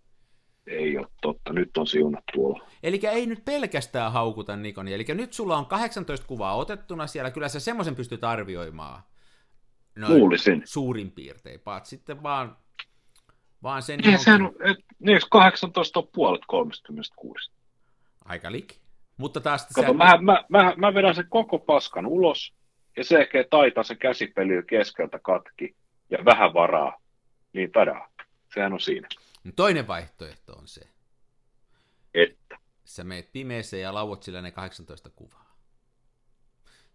Ei ole totta. Nyt on siunat tuolla. Eli ei nyt pelkästään haukuta Nikonia, eli nyt sulla on 18 kuvaa otettuna siellä, kyllä sä semmoisen pystyt arvioimaan. Noin Luulisin. suurin piirtein, paat sitten vaan, vaan sen Eihän johonkin- sehän on, et, niin 18 on puolet 36. aika liki. Mutta taas Kato, mä, mä, mä, mä, vedän sen koko paskan ulos, ja se ehkä taitaa se käsipeli keskeltä katki, ja vähän varaa, niin tadaa. Sehän on siinä. toinen vaihtoehto on se, Että. sä meet pimeeseen ja lauot sillä ne 18 kuvaa.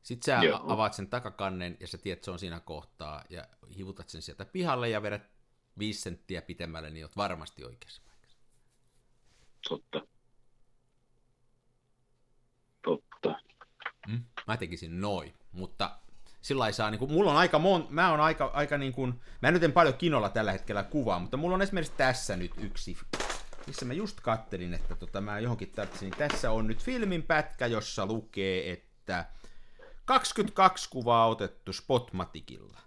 Sitten sä Joo. avaat sen takakannen ja sä tiedät, että se on siinä kohtaa ja hivutat sen sieltä pihalle ja vedät viisi senttiä pitemmälle, niin oot varmasti oikeassa paikassa. Totta. Totta. Mm? Mä tekisin noin, mutta sillä ei saa, niin kuin, mulla on aika mon, mä on aika, aika niin kuin, mä nyt en paljon kinolla tällä hetkellä kuvaa, mutta mulla on esimerkiksi tässä nyt yksi, missä mä just kattelin, että tota, mä johonkin tarvitsin, niin tässä on nyt filmin pätkä, jossa lukee, että 22 kuvaa otettu Spotmaticilla.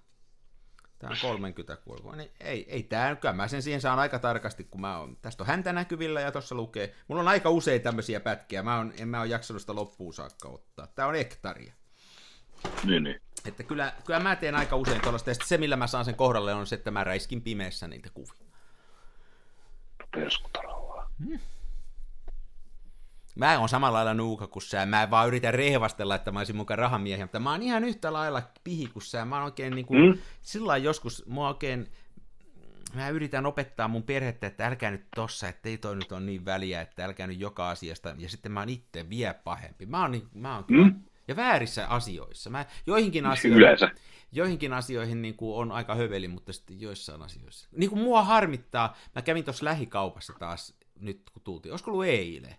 Tää on 30 kuvaa. Niin ei, ei tää, kyllä mä sen siihen saan aika tarkasti, kun mä oon, tästä on häntä näkyvillä ja tuossa lukee, mulla on aika usein tämmöisiä pätkiä, mä on, en mä ole jaksanut sitä loppuun saakka ottaa. Tää on hektaria. Niin, niin. Että kyllä, kyllä mä teen aika usein tuollaista, ja se millä mä saan sen kohdalle on se, että mä räiskin pimeässä niitä kuvia. Perskutarauhaa. Mä oon samalla lailla nuuka kuin sä, mä vaan yritän rehvastella, että mä olisin mukaan rahamiehiä, mutta mä oon ihan yhtä lailla pihi kuin sä, mä oon oikein niinku, mm. Mm. sillä joskus, mua oikein, mä yritän opettaa mun perhettä, että älkää nyt tossa, että ei toi nyt on niin väliä, että älkää nyt joka asiasta, ja sitten mä oon itse vielä pahempi. Mä oon, niin- mä oon Mm. Ja väärissä asioissa. Mä joihinkin asioihin, Yleensä. joihinkin asioihin niin kuin on aika höveli, mutta sitten joissain asioissa. Niin kuin mua harmittaa, mä kävin tuossa lähikaupassa taas nyt kun tultiin, olisiko ollut eilen?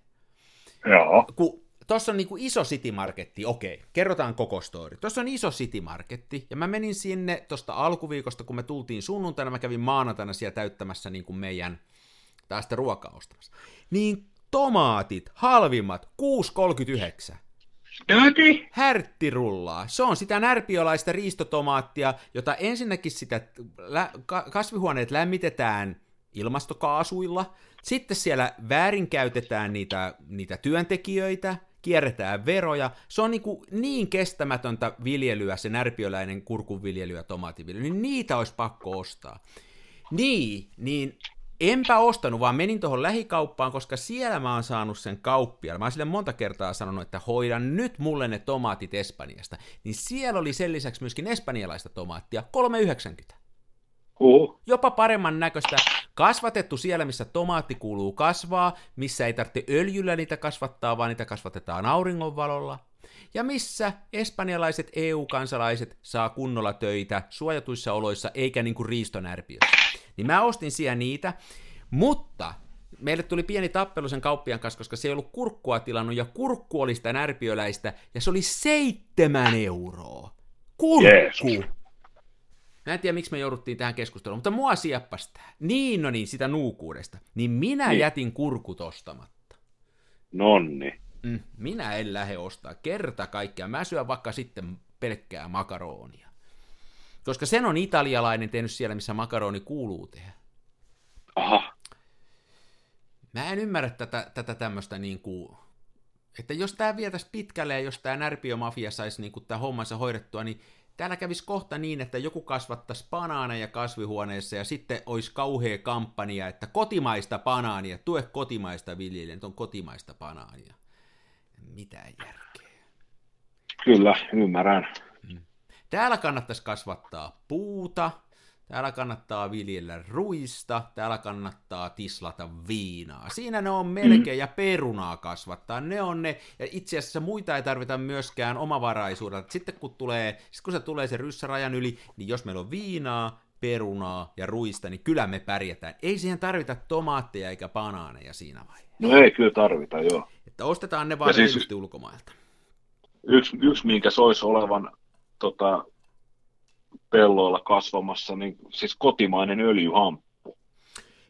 Joo. Kun tuossa on niin kuin iso City Marketti, okei, kerrotaan koko story. Tuossa on iso City Marketti, ja mä menin sinne tuosta alkuviikosta, kun me tultiin sunnuntaina, mä kävin maanantaina siellä täyttämässä niin kuin meidän tästä ruokaa ostamassa. Niin tomaatit, halvimmat, 6,39 Daddy. härttirullaa. Se on sitä närpiolaista riistotomaattia, jota ensinnäkin sitä lä- ka- kasvihuoneet lämmitetään ilmastokaasuilla, sitten siellä väärinkäytetään niitä, niitä työntekijöitä, kierretään veroja. Se on niin, kuin niin kestämätöntä viljelyä, se närpiöläinen kurkunviljely ja tomaattiviljely, niin niitä olisi pakko ostaa. Niin, niin Enpä ostanut, vaan menin tuohon lähikauppaan, koska siellä mä oon saanut sen kauppiaan. Mä oon sille monta kertaa sanonut, että hoidan nyt mulle ne tomaatit Espanjasta. Niin siellä oli sen lisäksi myöskin espanjalaista tomaattia, 3,90. Uh. Jopa paremman näköistä, kasvatettu siellä, missä tomaatti kuuluu kasvaa, missä ei tarvitse öljyllä niitä kasvattaa, vaan niitä kasvatetaan auringonvalolla. Ja missä espanjalaiset EU-kansalaiset saa kunnolla töitä suojatuissa oloissa, eikä niinku riistonärpiössä. Niin mä ostin siellä niitä, mutta meille tuli pieni tappelu sen kauppian kanssa, koska se ei ollut kurkkua tilannut, ja kurkku oli sitä närpiöläistä, ja se oli seitsemän euroa. Kurkku! Jeesus. Mä en tiedä, miksi me jouduttiin tähän keskusteluun, mutta mua sieppas tää. Niin, no niin, sitä nuukuudesta. Niin minä Niin. jätin kurkut ostamatta. Nonni. Mm, minä en lähde ostaa kerta kaikkea. Mä syön vaikka sitten pelkkää makaronia. Koska sen on italialainen tehnyt siellä, missä makaroni kuuluu tehdä. Aha. Mä en ymmärrä tätä, tätä tämmöistä niin kuin, että jos tämä vietäisi pitkälle ja jos tämä närpiömafia saisi niin tämä hommansa hoidettua, niin täällä kävisi kohta niin, että joku kasvattaisi banaaneja kasvihuoneessa ja sitten olisi kauhea kampanja, että kotimaista banaania, tue kotimaista viljelijää, on kotimaista banaania. Mitä järkeä. Kyllä, ymmärrän. Täällä kannattaisi kasvattaa puuta, täällä kannattaa viljellä ruista, täällä kannattaa tislata viinaa. Siinä ne on melkein, ja perunaa kasvattaa, ne on ne, ja itse asiassa muita ei tarvita myöskään omavaraisuudella. Sitten kun, tulee, sit kun se tulee se ryssärajan yli, niin jos meillä on viinaa, perunaa ja ruista, niin kyllä me pärjätään. Ei siihen tarvita tomaatteja eikä banaaneja siinä vaiheessa. No ei kyllä tarvita, joo. Että ostetaan ne vaan Ja siis- ulkomailta. Yksi, yksi minkä soisi olevan tota, pelloilla kasvamassa, niin siis kotimainen öljyhamppu.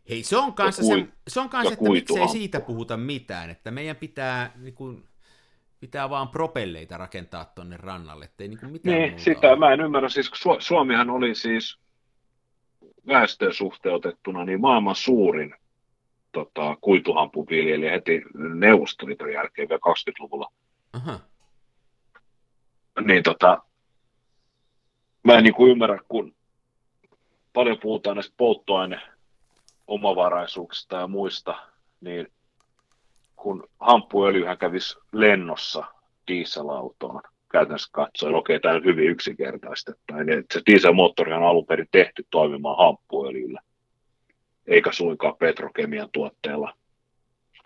Hei, se on kanssa, Ja se, kui- se on kanssa että miksei siitä puhuta mitään, että meidän pitää, niin kuin, pitää vaan propelleita rakentaa tonne rannalle, ettei niin mitään Niin, muuta sitä ole. mä en ymmärrä. Siis Su- Suomihan oli siis väestöön suhteutettuna niin maailman suurin tota, kuituhampuviljelijä heti Neuvostoliiton jälkeen vielä 20-luvulla. Aha. Niin tota, mä en niin kuin ymmärrä, kun paljon puhutaan näistä polttoaine omavaraisuuksista ja muista, niin kun hamppuöljyhän kävisi lennossa dieselautoon, käytännössä katsoen, okei, tämä on hyvin yksinkertaistettaen, niin että se dieselmoottori on alun perin tehty toimimaan hamppuöljyllä, eikä suinkaan petrokemian tuotteella.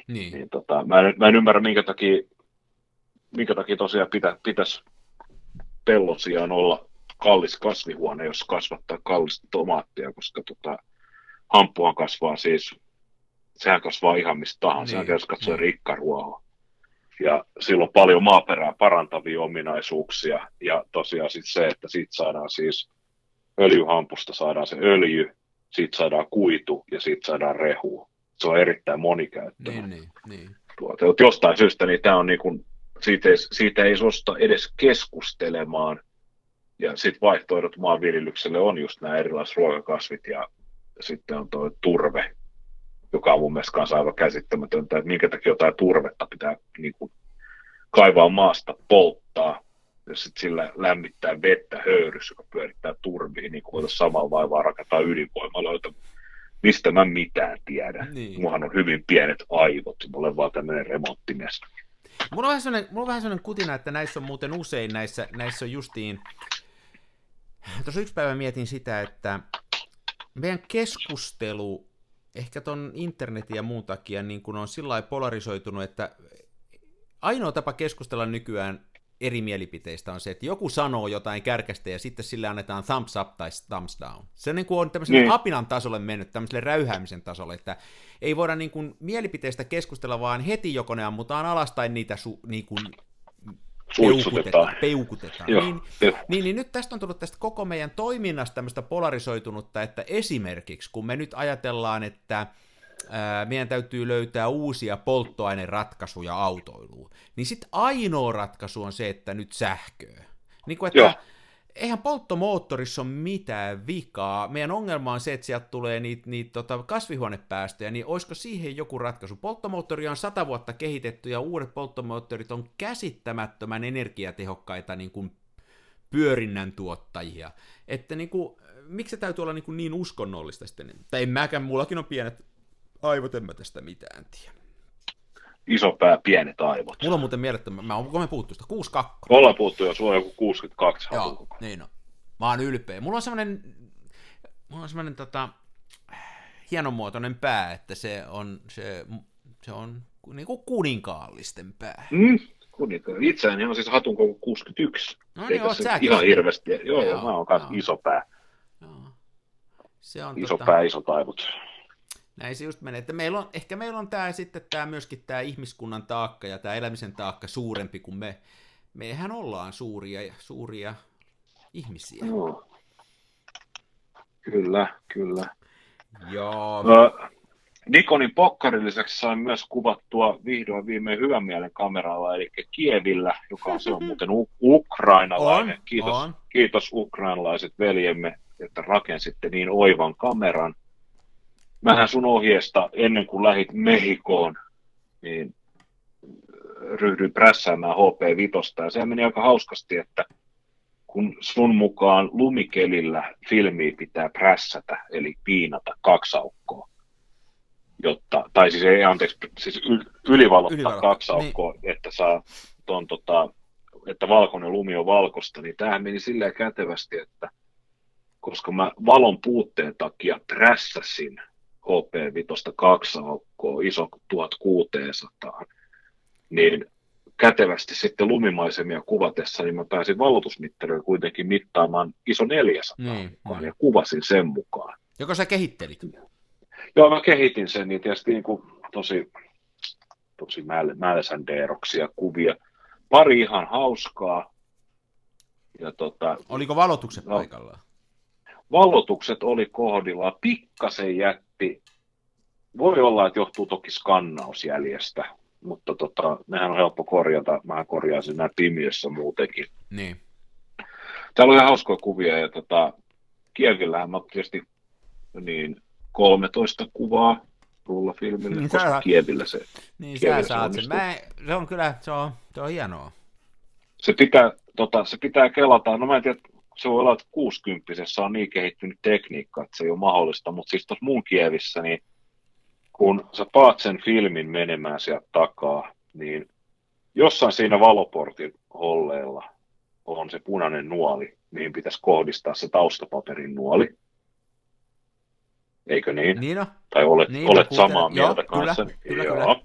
Niin. Niin tota, mä, en, mä en ymmärrä, minkä takia, minkä takia tosiaan pitä, pitäisi pellon sijaan olla kallis kasvihuone, jos kasvattaa kallista tomaattia, koska tota, hamppuhan kasvaa siis, sehän kasvaa ihan mistä tahansa, Niin, jos katsoo niin. rikkaruohoa. Ja sillä on paljon maaperää parantavia ominaisuuksia, ja tosiaan sit se, että siitä saadaan siis öljyhampusta saadaan se öljy, siitä saadaan kuitu ja siitä saadaan rehu. Se on erittäin monikäyttöinen Niin, niin, niin. tuote. Jostain syystä niin tämä on niin kuin, siitä, ei, siitä ei suosta edes keskustelemaan. Ja sitten vaihtoehdot maanviljelykselle on just nämä erilaiset ruokakasvit ja sitten on tuo turve, joka on mun mielestä kanssa aivan käsittämätöntä, että minkä takia jotain turvetta pitää niin kuin, kaivaa maasta, polttaa ja sitten sillä lämmittää vettä höyrys, joka pyörittää turbiin, niin kuin samalla vaivaa rakentaa ydinvoimaloita. Mistä mä mitään tiedän. Niin. Mullahan on hyvin pienet aivot, mulla on vaan tämmöinen remonttimies. Mulla on vähän mulla on vähän sellainen kutina, että näissä on muuten usein, näissä, näissä on justiin, tuossa yksi päivä mietin sitä, että meidän keskustelu, ehkä ton internetin ja muun takia, niin kun on sillä lailla polarisoitunut, että ainoa tapa keskustella nykyään eri mielipiteistä on se, että joku sanoo jotain kärkästä ja sitten sille annetaan thumbs up tai thumbs down. Se niin kuin on tämmöiselle Niin. apinan tasolle mennyt, tämmöiselle räyhäämisen tasolle, että ei voida niin kuin mielipiteistä keskustella, vaan heti joko ne ammutaan alas tai niitä su, niin kuin Suitsutetaan. peukutetaan. Joo, Niin, niin, niin nyt tästä on tullut tästä koko meidän toiminnasta tämmöistä polarisoitunutta, että esimerkiksi kun me nyt ajatellaan, että ää, meidän täytyy löytää uusia polttoaineratkaisuja autoiluun, niin sitten ainoa ratkaisu on se, että nyt sähköä. Niin kuin, että Joo. Eihän polttomoottorissa ole mitään vikaa. Meidän ongelma on se, että sieltä tulee niitä, niitä tota, kasvihuonepäästöjä, niin olisiko siihen joku ratkaisu? Polttomoottori on sata vuotta kehitetty ja uudet polttomoottorit on käsittämättömän energiatehokkaita niin kuin pyörinnän tuottajia. Että niin kuin, miksi se täytyy olla niin, kuin niin uskonnollista sitten? Tai en mäkään, mullakin on pienet aivot, en mä tästä mitään tiedä. Iso pää, pienet aivot. Mulla on muuten mielettömän, mä onko me puhuttu sitä, 62? Me ollaan puhuttu jo, sulla on joku 62 Joo, niin on. Mä oon ylpeä. Mulla on semmonen, mulla on semmonen tota, hienomuotoinen pää, että se on, se, se on niin kuin kuninkaallisten pää. Mm, kuninkaan. Itseäni on siis hatun koko 61. No niin, oot säkin. Ihan hirveästi. Joo, joo, mä oon kanssa iso pää. Joo. Se on iso tota... pää, iso taivut. Näin se just menee, että meillä on, ehkä meillä on tämä sitten tämä myöskin tämä ihmiskunnan taakka ja tämä elämisen taakka suurempi kuin me. Mehän ollaan suuria, suuria ihmisiä. Joo. Kyllä, kyllä. Joo. Ö, Nikonin pokkarin lisäksi sain myös kuvattua vihdoin viimein hyvän mielen kameralla, eli Kievillä, joka on, se on muuten u- ukrainalainen. On, kiitos, on. kiitos ukrainalaiset veljemme, että rakensitte niin oivan kameran. Mähän sun ohjeesta ennen kuin lähit Mehikoon, niin ryhdyin prässäämään HP5, ja se meni aika hauskasti, että kun sun mukaan lumikelillä filmiä pitää prässätä, eli piinata kaksi aukkoa, jotta, tai siis ei, anteeksi, siis yl, ylivalottaa Ylivalot. kaksi niin. aukkoa, niin. että saa ton, tota, että valkoinen lumi on valkosta, niin tämähän meni silleen kätevästi, että koska mä valon puutteen takia prässäsin HP5 kaksi aukkoa, iso 1600, niin kätevästi sitten lumimaisemia kuvatessa, niin mä pääsin valotusmittaroilla kuitenkin mittaamaan iso 400 niin, mukaan, niin. ja kuvasin sen mukaan. Joko sä kehittelit? Joo, mä kehitin sen, niin tietysti niin kuin tosi, tosi mälsändeeroksia kuvia. Pari ihan hauskaa. Ja tota, Oliko valotukset no, paikallaan? Valotukset oli kohdilla. Pikkasen jätti. Voi olla, että johtuu toki skannausjäljestä, mutta tota, nehän on helppo korjata. Mä korjaisin nämä pimiössä muutenkin. Niin. Täällä on ihan hauskoja kuvia ja tota, Kievillähän mä tietysti niin 13 kuvaa rullafilmille, niin koska sä, Kievillä se Niin sä saat sen. Mä, se on kyllä, se on, se on hienoa. Se pitää, tota, se pitää kelata, no mä en tiedä, se voi olla, että 60 on niin kehittynyt tekniikka, että se ei ole mahdollista, mutta siis tuossa mun Kievissä, niin kun sä paat sen filmin menemään sieltä takaa, niin jossain siinä valoportin holleella on se punainen nuoli, mihin pitäisi kohdistaa se taustapaperin nuoli. Eikö niin? Niin no. Tai olet, niin, olet samaa mieltä Joo, kanssa? Kyllä, kyllä, Joo. Kyllä.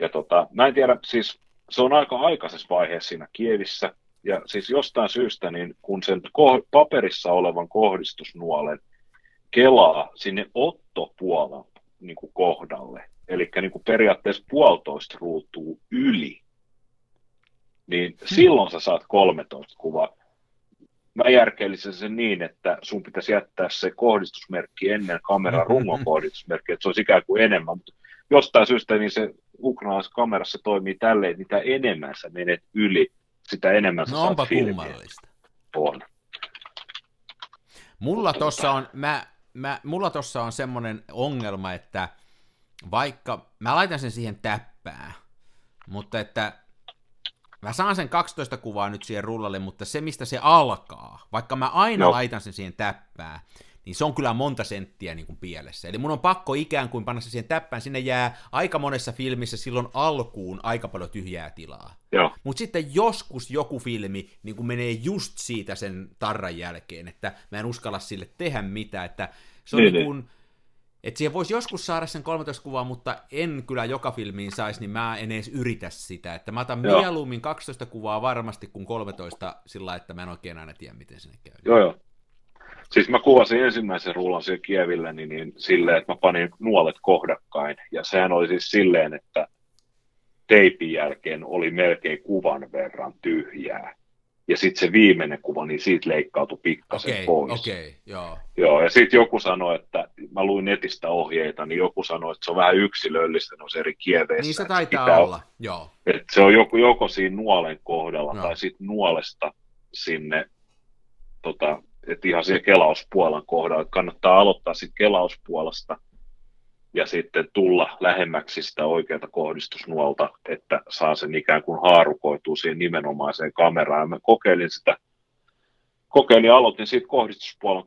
Ja tota, mä en tiedä, siis se on aika aikaisessa vaiheessa siinä Kievissä, ja siis jostain syystä, niin kun sen paperissa olevan kohdistusnuolen kelaa sinne ottopuolen niin kuin kohdalle, eli niin kuin periaatteessa puolitoista ruutuu yli, niin hmm. silloin sä saat 13 kuvaa. Mä järkeilisin sen niin, että sun pitäisi jättää se kohdistusmerkki ennen kameran rungon kohdistusmerkki, että se olisi ikään kuin enemmän, mutta jostain syystä niin se ukrainalaisessa kamerassa toimii tälleen, mitä enemmän sä menet yli, sitä enemmän no, saat kummallista. On. Mulla tossa on, mä, mä, mulla tossa on semmoinen ongelma, että vaikka mä laitan sen siihen täppään, mutta että mä saan sen 12 kuvaa nyt siihen rullalle, mutta se mistä se alkaa, vaikka mä aina no. laitan sen siihen täppään, niin se on kyllä monta senttiä niin kuin pielessä. Eli mun on pakko ikään kuin panna se siihen täppään, sinne jää aika monessa filmissä silloin alkuun aika paljon tyhjää tilaa. Mutta sitten joskus joku filmi niin kuin menee just siitä sen tarran jälkeen, että mä en uskalla sille tehdä mitään, että se on niin, niin kuin, niin. että siihen voisi joskus saada sen 13 kuvaa, mutta en kyllä joka filmiin saisi, niin mä en edes yritä sitä. Että mä otan joo. mieluummin 12 kuvaa varmasti kuin 13 sillä että mä en oikein aina tiedä, miten sinne käy. Joo, joo. Siis mä kuvasin ensimmäisen rullan siellä Kievillä niin, niin silleen, että mä panin nuolet kohdakkain. Ja sehän oli siis silleen, että teipin jälkeen oli melkein kuvan verran tyhjää. Ja sitten se viimeinen kuva, niin siitä leikkautui pikkasen okay, pois. Okay, joo. Joo, ja sitten joku sanoi, että, mä luin netistä ohjeita, niin joku sanoi, että se on vähän yksilöllistä noissa eri kieveissä. Niin se taitaa pitää, olla, joo. Että se on joko, joko siinä nuolen kohdalla joo. tai sitten nuolesta sinne tota, että ihan siellä kelauspuolan kohdalla. Kannattaa aloittaa sitten kelauspuolesta ja sitten tulla lähemmäksi sitä oikeata kohdistusnuolta, että saa sen ikään kuin haarukoitua siihen nimenomaiseen kameraan. Ja mä kokeilin sitä kokeilin aloitin siitä kohdistuspuolen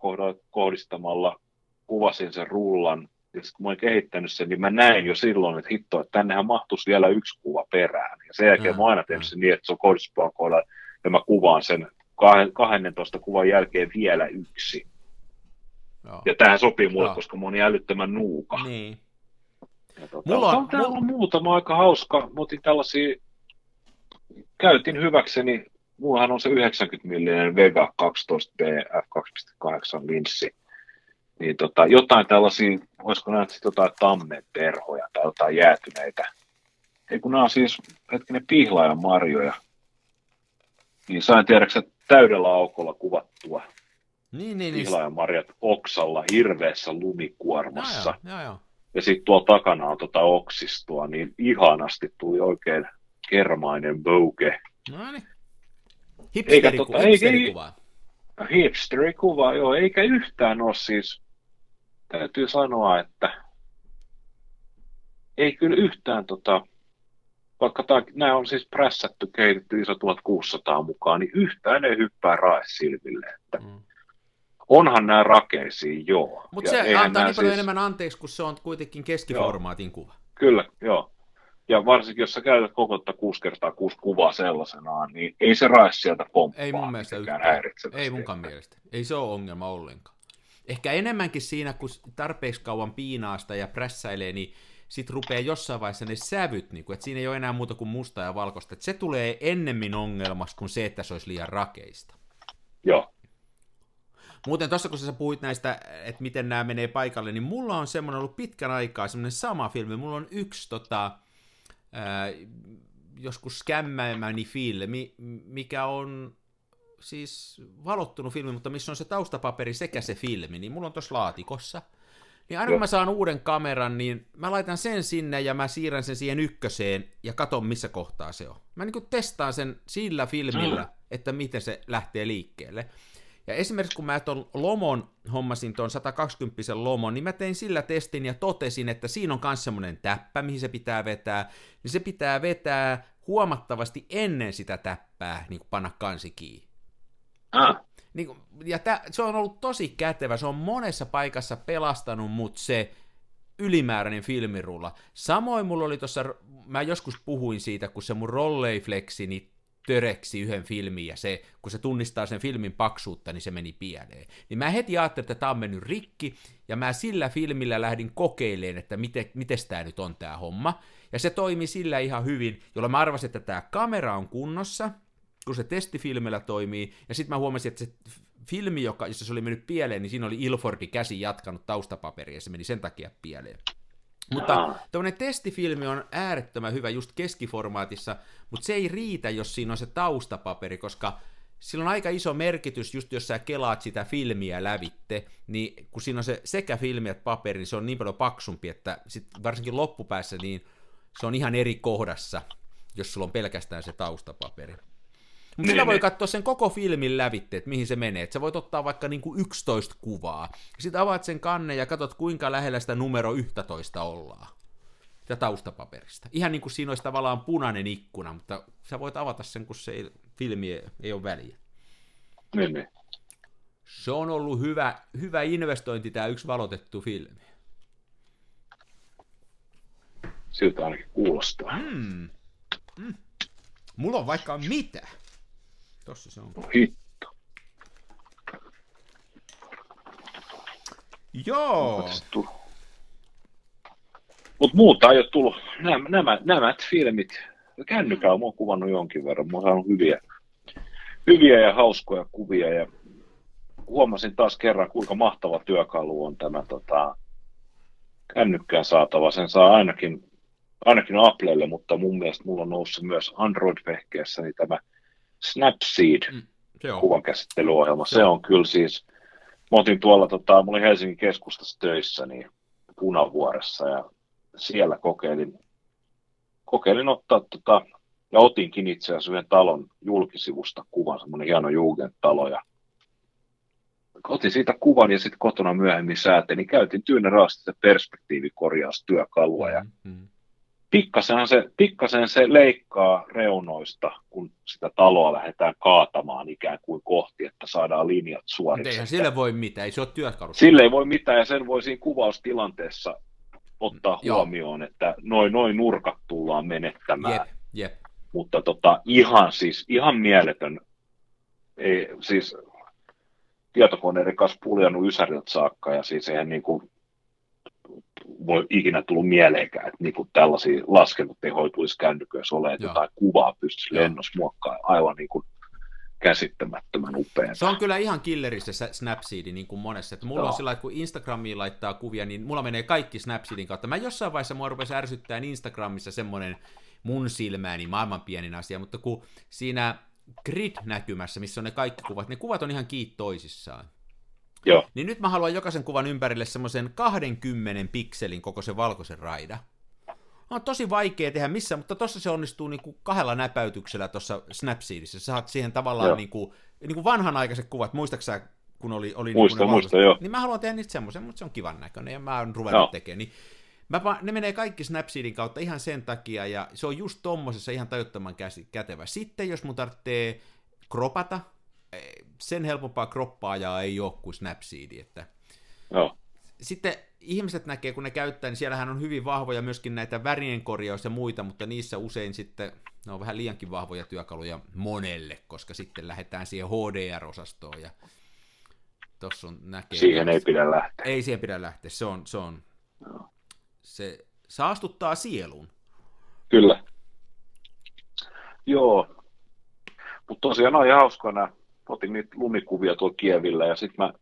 kohdistamalla, kuvasin sen rullan, ja sitten kun mä olin kehittänyt sen, niin mä näin jo silloin, että hitto, että tännehän mahtuisi vielä yksi kuva perään. Ja sen jälkeen mä oon aina tehnyt sen niin, että se on kohdistuspuolen kohdalla, ja mä kuvaan sen 12 kuvan jälkeen vielä yksi. Joo. Ja tähän sopii mulle, Joo. koska mä oon niin älyttömän nuuka. Niin. Ja tota, mulla on, on täällä mulla... muutama aika hauska. Mä otin tällaisia, käytin hyväkseni, mullahan on se 90 mm Vega 12B f2.8 linssi. Niin tota, jotain tällaisia, voisiko nähdä jotain tammenperhoja tai jotain jäätyneitä. Ei kun nämä on siis hetkinen pihlaajan marjoja. Niin sain tiedäksä täydellä aukolla kuvattua niin, niin, niin. marjat oksalla hirveässä lumikuormassa. Ja, ja, ja. ja sitten tuolla takana on tota oksistoa, niin ihanasti tuli oikein kermainen bouke. No niin. Hipsteri, tota, hipsterikuva. Hipsterikuva, joo, eikä yhtään ole siis, täytyy sanoa, että ei kyllä yhtään tota, vaikka tämä, nämä on siis prässätty, kehitetty ISO 1600 mukaan, niin yhtään ei hyppää rae silmille. Että mm. Onhan nämä rakeisia, joo. Mutta se antaa niin paljon siis... enemmän anteeksi, kun se on kuitenkin keskiformaatin joo. kuva. Kyllä, joo. Ja varsinkin, jos sä käytät koko 6 kertaa 6 kuvaa sellaisenaan, niin ei se rae sieltä pomppaa. Ei mun mielestä yhtään. Ei munkaan mielestä. Ei se ole ongelma ollenkaan. Ehkä enemmänkin siinä, kun tarpeeksi kauan piinaasta ja prässäilee, niin sitten rupeaa jossain vaiheessa ne sävyt, niin kuin, että siinä ei ole enää muuta kuin musta ja valkoista. Että se tulee ennemmin ongelmasta kuin se, että se olisi liian rakeista. Joo. Muuten tuossa kun sä puhuit näistä, että miten nämä menee paikalle, niin mulla on semmoinen ollut pitkän aikaa semmoinen sama filmi. Mulla on yksi tota, ää, joskus skämmäimäni filmi, mikä on siis valottunut filmi, mutta missä on se taustapaperi sekä se filmi, niin mulla on tuossa laatikossa. Niin aina kun mä saan uuden kameran, niin mä laitan sen sinne ja mä siirrän sen siihen ykköseen ja katon missä kohtaa se on. Mä niin testaan sen sillä filmillä, mm. että miten se lähtee liikkeelle. Ja esimerkiksi kun mä tuon lomon hommasin tuon 120 lomon, niin mä tein sillä testin ja totesin, että siinä on myös semmoinen täppä, mihin se pitää vetää, niin se pitää vetää huomattavasti ennen sitä täppää, niin kuin panna kansi kiinni. Ah. Niin, ja tä, se on ollut tosi kätevä, se on monessa paikassa pelastanut mut se ylimääräinen filmirulla. Samoin mulla oli tuossa, mä joskus puhuin siitä, kun se mun rolleiflexi, niin töreksi yhden filmin ja se, kun se tunnistaa sen filmin paksuutta, niin se meni pieleen. Niin mä heti ajattelin, että tämä on mennyt rikki, ja mä sillä filmillä lähdin kokeilemaan, että miten, miten tämä nyt on tämä homma. Ja se toimi sillä ihan hyvin, jolloin mä arvasin, että tämä kamera on kunnossa, kun se testifilmillä toimii, ja sitten mä huomasin, että se filmi, joka, jossa se oli mennyt pieleen, niin siinä oli Ilfordi käsi jatkanut taustapaperia, ja se meni sen takia pieleen. Mutta tämmöinen testifilmi on äärettömän hyvä just keskiformaatissa, mutta se ei riitä, jos siinä on se taustapaperi, koska sillä on aika iso merkitys, just jos sä kelaat sitä filmiä lävitte, niin kun siinä on se sekä filmi että paperi, niin se on niin paljon paksumpi, että sit varsinkin loppupäässä niin se on ihan eri kohdassa, jos sulla on pelkästään se taustapaperi. Mutta sillä niin, voi niin. katsoa sen koko filmin lävitte, että mihin se menee. Että sä voit ottaa vaikka niinku 11 kuvaa. Sitten avaat sen kannen ja katsot, kuinka lähellä sitä numero 11 ollaan. Ja taustapaperista. Ihan niin kuin siinä olisi tavallaan punainen ikkuna, mutta sä voit avata sen, kun se ei, filmi ei, ei ole väliä. Niin, niin. Se on ollut hyvä, hyvä investointi, tämä yksi valotettu filmi. Siltä ainakin kuulostaa. Mm. Mm. Mulla on vaikka mitä. Tossa se on. Hitto. Joo. Mutta muuta ei ole tullut. Nämä, nämä, nämä filmit, kännykä on kuvannut jonkin verran. Mä oon hyviä, hyviä ja hauskoja kuvia ja huomasin taas kerran, kuinka mahtava työkalu on tämä tota, kännykkään saatava. Sen saa ainakin, ainakin Applelle, mutta mun mielestä mulla on noussut myös Android-vehkeessä niin tämä Snapseed mm, se on. kuvankäsittelyohjelma. Se, on kyllä siis, mä otin tuolla, tota, mä olin Helsingin keskustassa töissä, niin Punavuoressa ja siellä kokeilin, kokeilin ottaa tota, ja otinkin itse asiassa yhden talon julkisivusta kuvan, semmoinen hieno Jugendt-talo ja otin siitä kuvan ja sitten kotona myöhemmin säätelin, niin käytin tyynä raasti perspektiivikorjaustyökalua ja mm-hmm. Pikkasen se, pikkasen se leikkaa reunoista, kun sitä taloa lähdetään kaatamaan ikään kuin kohti, että saadaan linjat suoriksi. Eihän sille voi mitään, ei se ole työkalu. Sille ei voi mitään, ja sen voi siinä kuvaustilanteessa ottaa mm, huomioon, Joo. että noin noin nurkat tullaan menettämään. Jep, jep. Mutta tota, ihan siis, ihan mieletön, ei, siis tietokoneiden kanssa puljannut Ysäriltä saakka, ja siis eihän niin kuin, voi ikinä tullut mieleenkään, että niinku tällaisia laskentatehoja tulisi kännyköissä ole, että jotain kuvaa pystyisi lennossa muokkaamaan aivan niin kuin käsittämättömän upea. Se on kyllä ihan killerissä se Snapseedi niin kuin monessa. Että mulla Joo. on sillä että kun Instagramiin laittaa kuvia, niin mulla menee kaikki Snapseedin kautta. Mä jossain vaiheessa mua rupesi ärsyttämään Instagramissa semmoinen mun silmääni maailman pienin asia, mutta kun siinä grid-näkymässä, missä on ne kaikki kuvat, ne kuvat on ihan kiinni toisissaan. Joo. Niin nyt mä haluan jokaisen kuvan ympärille semmoisen 20 pikselin koko se valkoisen raida. On tosi vaikea tehdä missä, mutta tuossa se onnistuu niin kuin kahdella näpäytyksellä tuossa Snapseedissä. Sä saat siihen tavallaan niin kuin, niin kuin vanhanaikaiset kuvat, muistaaksä kun oli, oli muista, niin muista, joo. Niin mä haluan tehdä niitä semmoisen, mutta se on kivan näköinen ja mä oon ruvennut joo. tekemään. Niin mä, ne menee kaikki Snapseedin kautta ihan sen takia ja se on just tommosessa ihan tajuttoman kätevä. Sitten jos mun tarvitsee kropata, sen helpompaa kroppaajaa ei ole kuin Snapseed. Että... Joo. Sitten ihmiset näkee, kun ne käyttää, niin siellähän on hyvin vahvoja myöskin näitä värien korjaus ja muita, mutta niissä usein sitten ne on vähän liiankin vahvoja työkaluja monelle, koska sitten lähdetään siihen HDR-osastoon ja on näkee. Siihen ei pidä lähteä. Ei siihen pidä lähteä, se on, se on, Joo. se saastuttaa sielun. Kyllä. Joo, mutta tosiaan on ihan hauskoa nämä otin niitä lumikuvia tuolla Kievillä ja sitten mä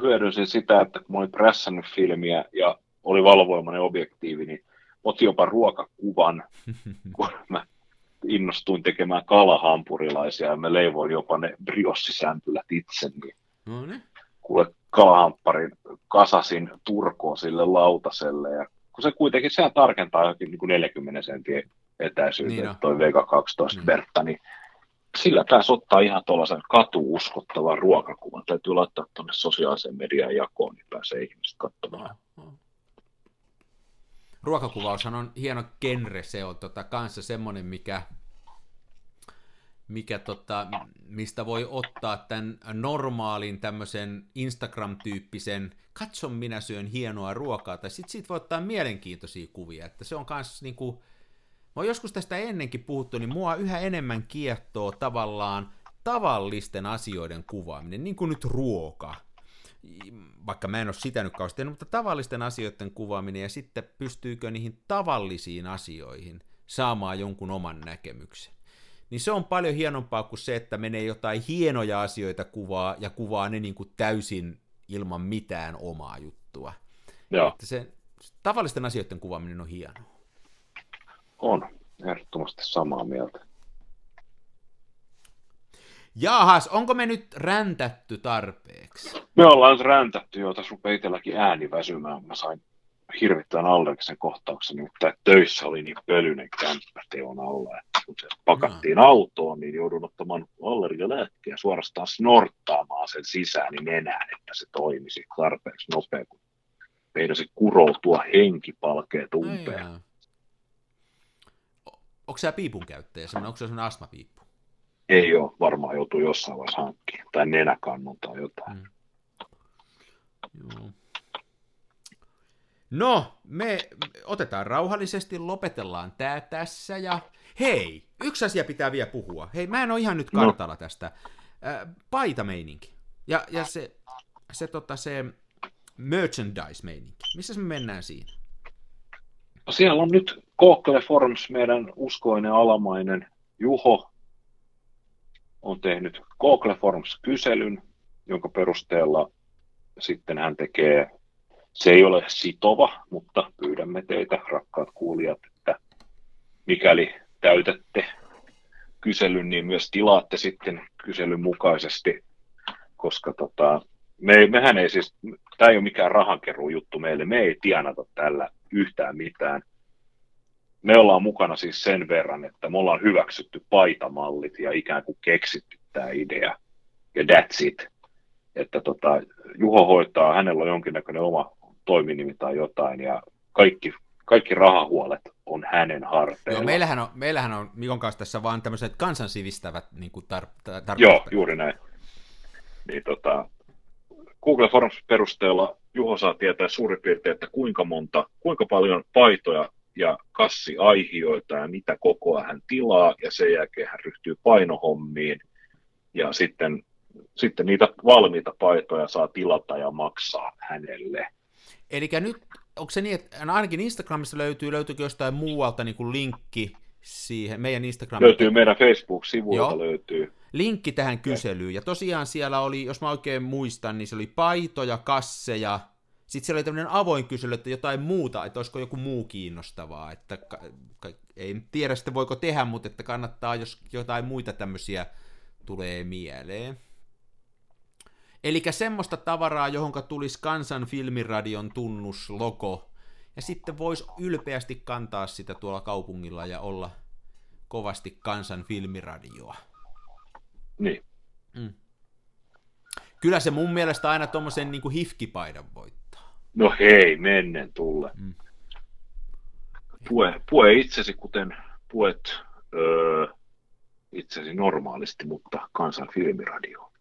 hyödynsin sitä, että kun mä olin prässännyt filmiä ja oli valovoimainen objektiivi, niin otin jopa ruokakuvan, kun mä innostuin tekemään kalahampurilaisia ja mä leivoin jopa ne briossisämpylät itse, niin no niin. kuule kalahampparin kasasin turkoon sille lautaselle ja kun se kuitenkin sehän tarkentaa johonkin niin kuin 40 sentin etäisyyteen, niin toi Vega 12 niin. Bertta, niin sillä pääsi ottaa ihan tuollaisen katuuskottavan ruokakuvan. Täytyy laittaa tuonne sosiaaliseen median jakoon, niin pääsee ihmiset katsomaan. Ruokakuvaushan on hieno genre, se on tota, kanssa semmoinen, mikä, mikä tota, mistä voi ottaa tämän normaalin tämmöisen Instagram-tyyppisen katso minä syön hienoa ruokaa, tai sitten siitä voi ottaa mielenkiintoisia kuvia, että se on kanssa niinku, Mä oon joskus tästä ennenkin puhuttu, niin mua yhä enemmän kiehtoo tavallaan tavallisten asioiden kuvaaminen, niin kuin nyt ruoka. Vaikka mä en ole sitä nyt kauheasti mutta tavallisten asioiden kuvaaminen ja sitten pystyykö niihin tavallisiin asioihin saamaan jonkun oman näkemyksen. Niin se on paljon hienompaa kuin se, että menee jotain hienoja asioita kuvaa ja kuvaa ne niin kuin täysin ilman mitään omaa juttua. Joo. Että se tavallisten asioiden kuvaaminen on hienoa. On, ehdottomasti samaa mieltä. Jahas, onko me nyt räntätty tarpeeksi? Me ollaan räntätty jo, tässä rupeaa itselläkin ääni väsymään. Mä sain hirvittävän allergisen kohtauksen, nimittäin töissä oli niin pölyinen kämppä teon alla, kun se pakattiin no. autoon, niin joudun ottamaan allergialääkkeä suorastaan snorttaamaan sen sisään niin nenään, että se toimisi tarpeeksi nopea, kun se kuroutua henkipalkeet umpeen. Ai Onko se piipun käyttäjä, onko se sellainen astmapiippu? Ei ole, varmaan joutuu jossain vaiheessa hankkimaan, tai nenäkannun tai jotain. Mm. Joo. No, me otetaan rauhallisesti, lopetellaan tämä tässä ja hei, yksi asia pitää vielä puhua. Hei, mä en ole ihan nyt no. kartalla no. tästä. Äh, paitameininki. Ja, ja se, se, tota, se merchandise-meininki. Missä me mennään siinä? siellä on nyt Google Forms, meidän uskoinen alamainen Juho, on tehnyt Google Forms-kyselyn, jonka perusteella sitten hän tekee, se ei ole sitova, mutta pyydämme teitä, rakkaat kuulijat, että mikäli täytätte kyselyn, niin myös tilaatte sitten kyselyn mukaisesti, koska tota, me, mehän ei siis, tämä ei ole mikään rahankeruu juttu meille, me ei tienata tällä yhtään mitään. Me ollaan mukana siis sen verran, että me ollaan hyväksytty paitamallit ja ikään kuin keksitty tämä idea. Ja that's it. Että tota, Juho hoitaa, hänellä on jonkinnäköinen oma toiminimi tai jotain, ja kaikki kaikki rahahuolet on hänen harteilla. Joo, meillähän on, meillähän on Mikon kanssa tässä vaan tämmöiset kansansivistävät niin kuin tar- tar- Joo, juuri näin. Niin, tota, Google Forms perusteella Juho saa tietää suurin piirtein, että kuinka monta, kuinka paljon paitoja ja kassiaihioita ja mitä kokoa hän tilaa, ja sen jälkeen hän ryhtyy painohommiin, ja sitten, sitten niitä valmiita paitoja saa tilata ja maksaa hänelle. Eli nyt, onko se niin, että ainakin Instagramissa löytyy, löytyykö jostain muualta niin kuin linkki siihen, meidän Instagram. Löytyy meidän Facebook-sivuilta löytyy. Linkki tähän kyselyyn, ja tosiaan siellä oli, jos mä oikein muistan, niin se oli paitoja, kasseja, sitten siellä oli tämmöinen avoin kysely, että jotain muuta, että olisiko joku muu kiinnostavaa, että ka- ka- ei tiedä sitten voiko tehdä, mutta että kannattaa, jos jotain muita tämmöisiä tulee mieleen. Eli semmoista tavaraa, johon tulisi kansan filmiradion tunnuslogo, ja sitten voisi ylpeästi kantaa sitä tuolla kaupungilla ja olla kovasti kansan filmiradioa. Niin. Mm. Kyllä se mun mielestä aina tuommoisen niin hifkipaidan voittaa. No hei, mennen tulle. Mm. Pue, pue itsesi, kuten puet öö, itsesi normaalisti, mutta kansan filmiradio.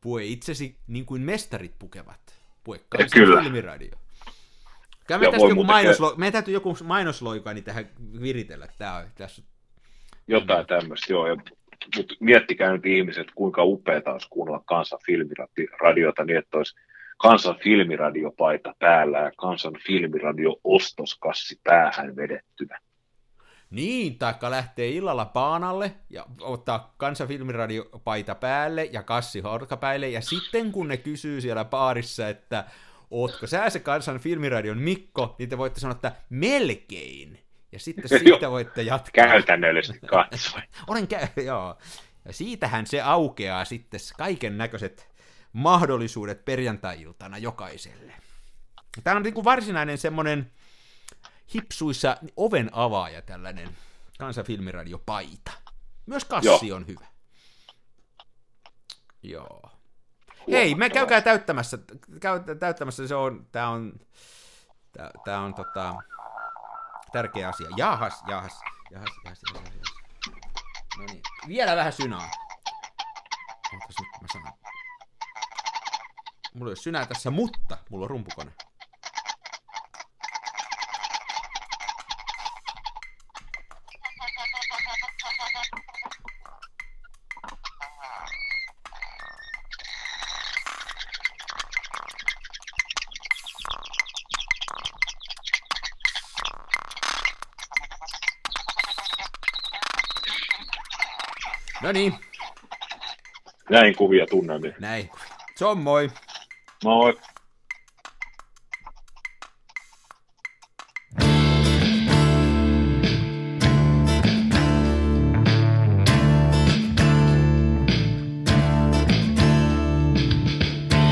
Pue itsesi niin kuin mestarit pukevat. Pue kansan Kyllä. filmiradio. Kyllä me tästä joku mainoslo... Meidän täytyy joku mainosloikani tähän viritellä. Tämä on, tässä... Jotain tämmöistä, joo. Mutta miettikää nyt ihmiset, kuinka upeaa olisi kuunnella kansan filmiradiota niin, että olisi kansan filmiradiopaita päällä ja kansan filmiradio ostoskassi päähän vedettynä. Niin, taikka lähtee illalla paanalle ja ottaa kansanfilmiradiopaita päälle ja kassi horkapäille, ja sitten kun ne kysyy siellä baarissa, että ootko sä se kansan filmiradion Mikko, niin te voitte sanoa, että melkein. Ja sitten siitä voitte jatkaa. Käytännöllisesti katsoen. Olen käy, joo. Ja siitähän se aukeaa sitten kaiken näköiset mahdollisuudet perjantai-iltana jokaiselle. Tämä on niin kuin varsinainen semmoinen hipsuissa oven avaaja tällainen kansanfilmiradiopaita. Myös kassi Joo. on hyvä. Joo. Hei, me käykää täyttämässä, käy, täyttämässä, se on, tää on, tää, tää on tota, tärkeä asia. Jahas, jahas, jahas, jahas, jahas, jahas. No niin, vielä vähän synää. Ootas nyt, mä sanon. Mulla ei ole synää tässä, mutta mulla on rumpukone. No niin. Näin kuvia tunnelmia. Näin. Se on moi. Moi.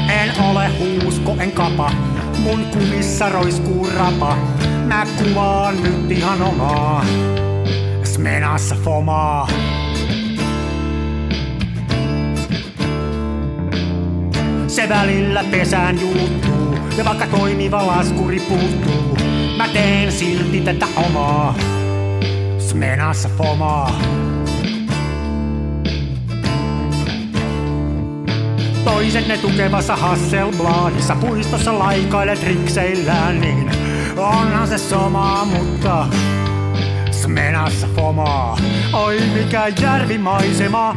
En ole huusko, en kapa, mun kumissa roiskuu rapa. Mä kuvaan nyt ihan omaa, smenassa fomaa. Välillä pesään juuttuu, ja vaikka toimiva laskuri puuttuu, mä teen silti tätä omaa, smenassa fomaa. Toiset ne tukevassa Hasselbladissa puistossa laikailet rikseillään, niin onhan se somaa, mutta smenassa fomaa. Oi mikä järvimaisema,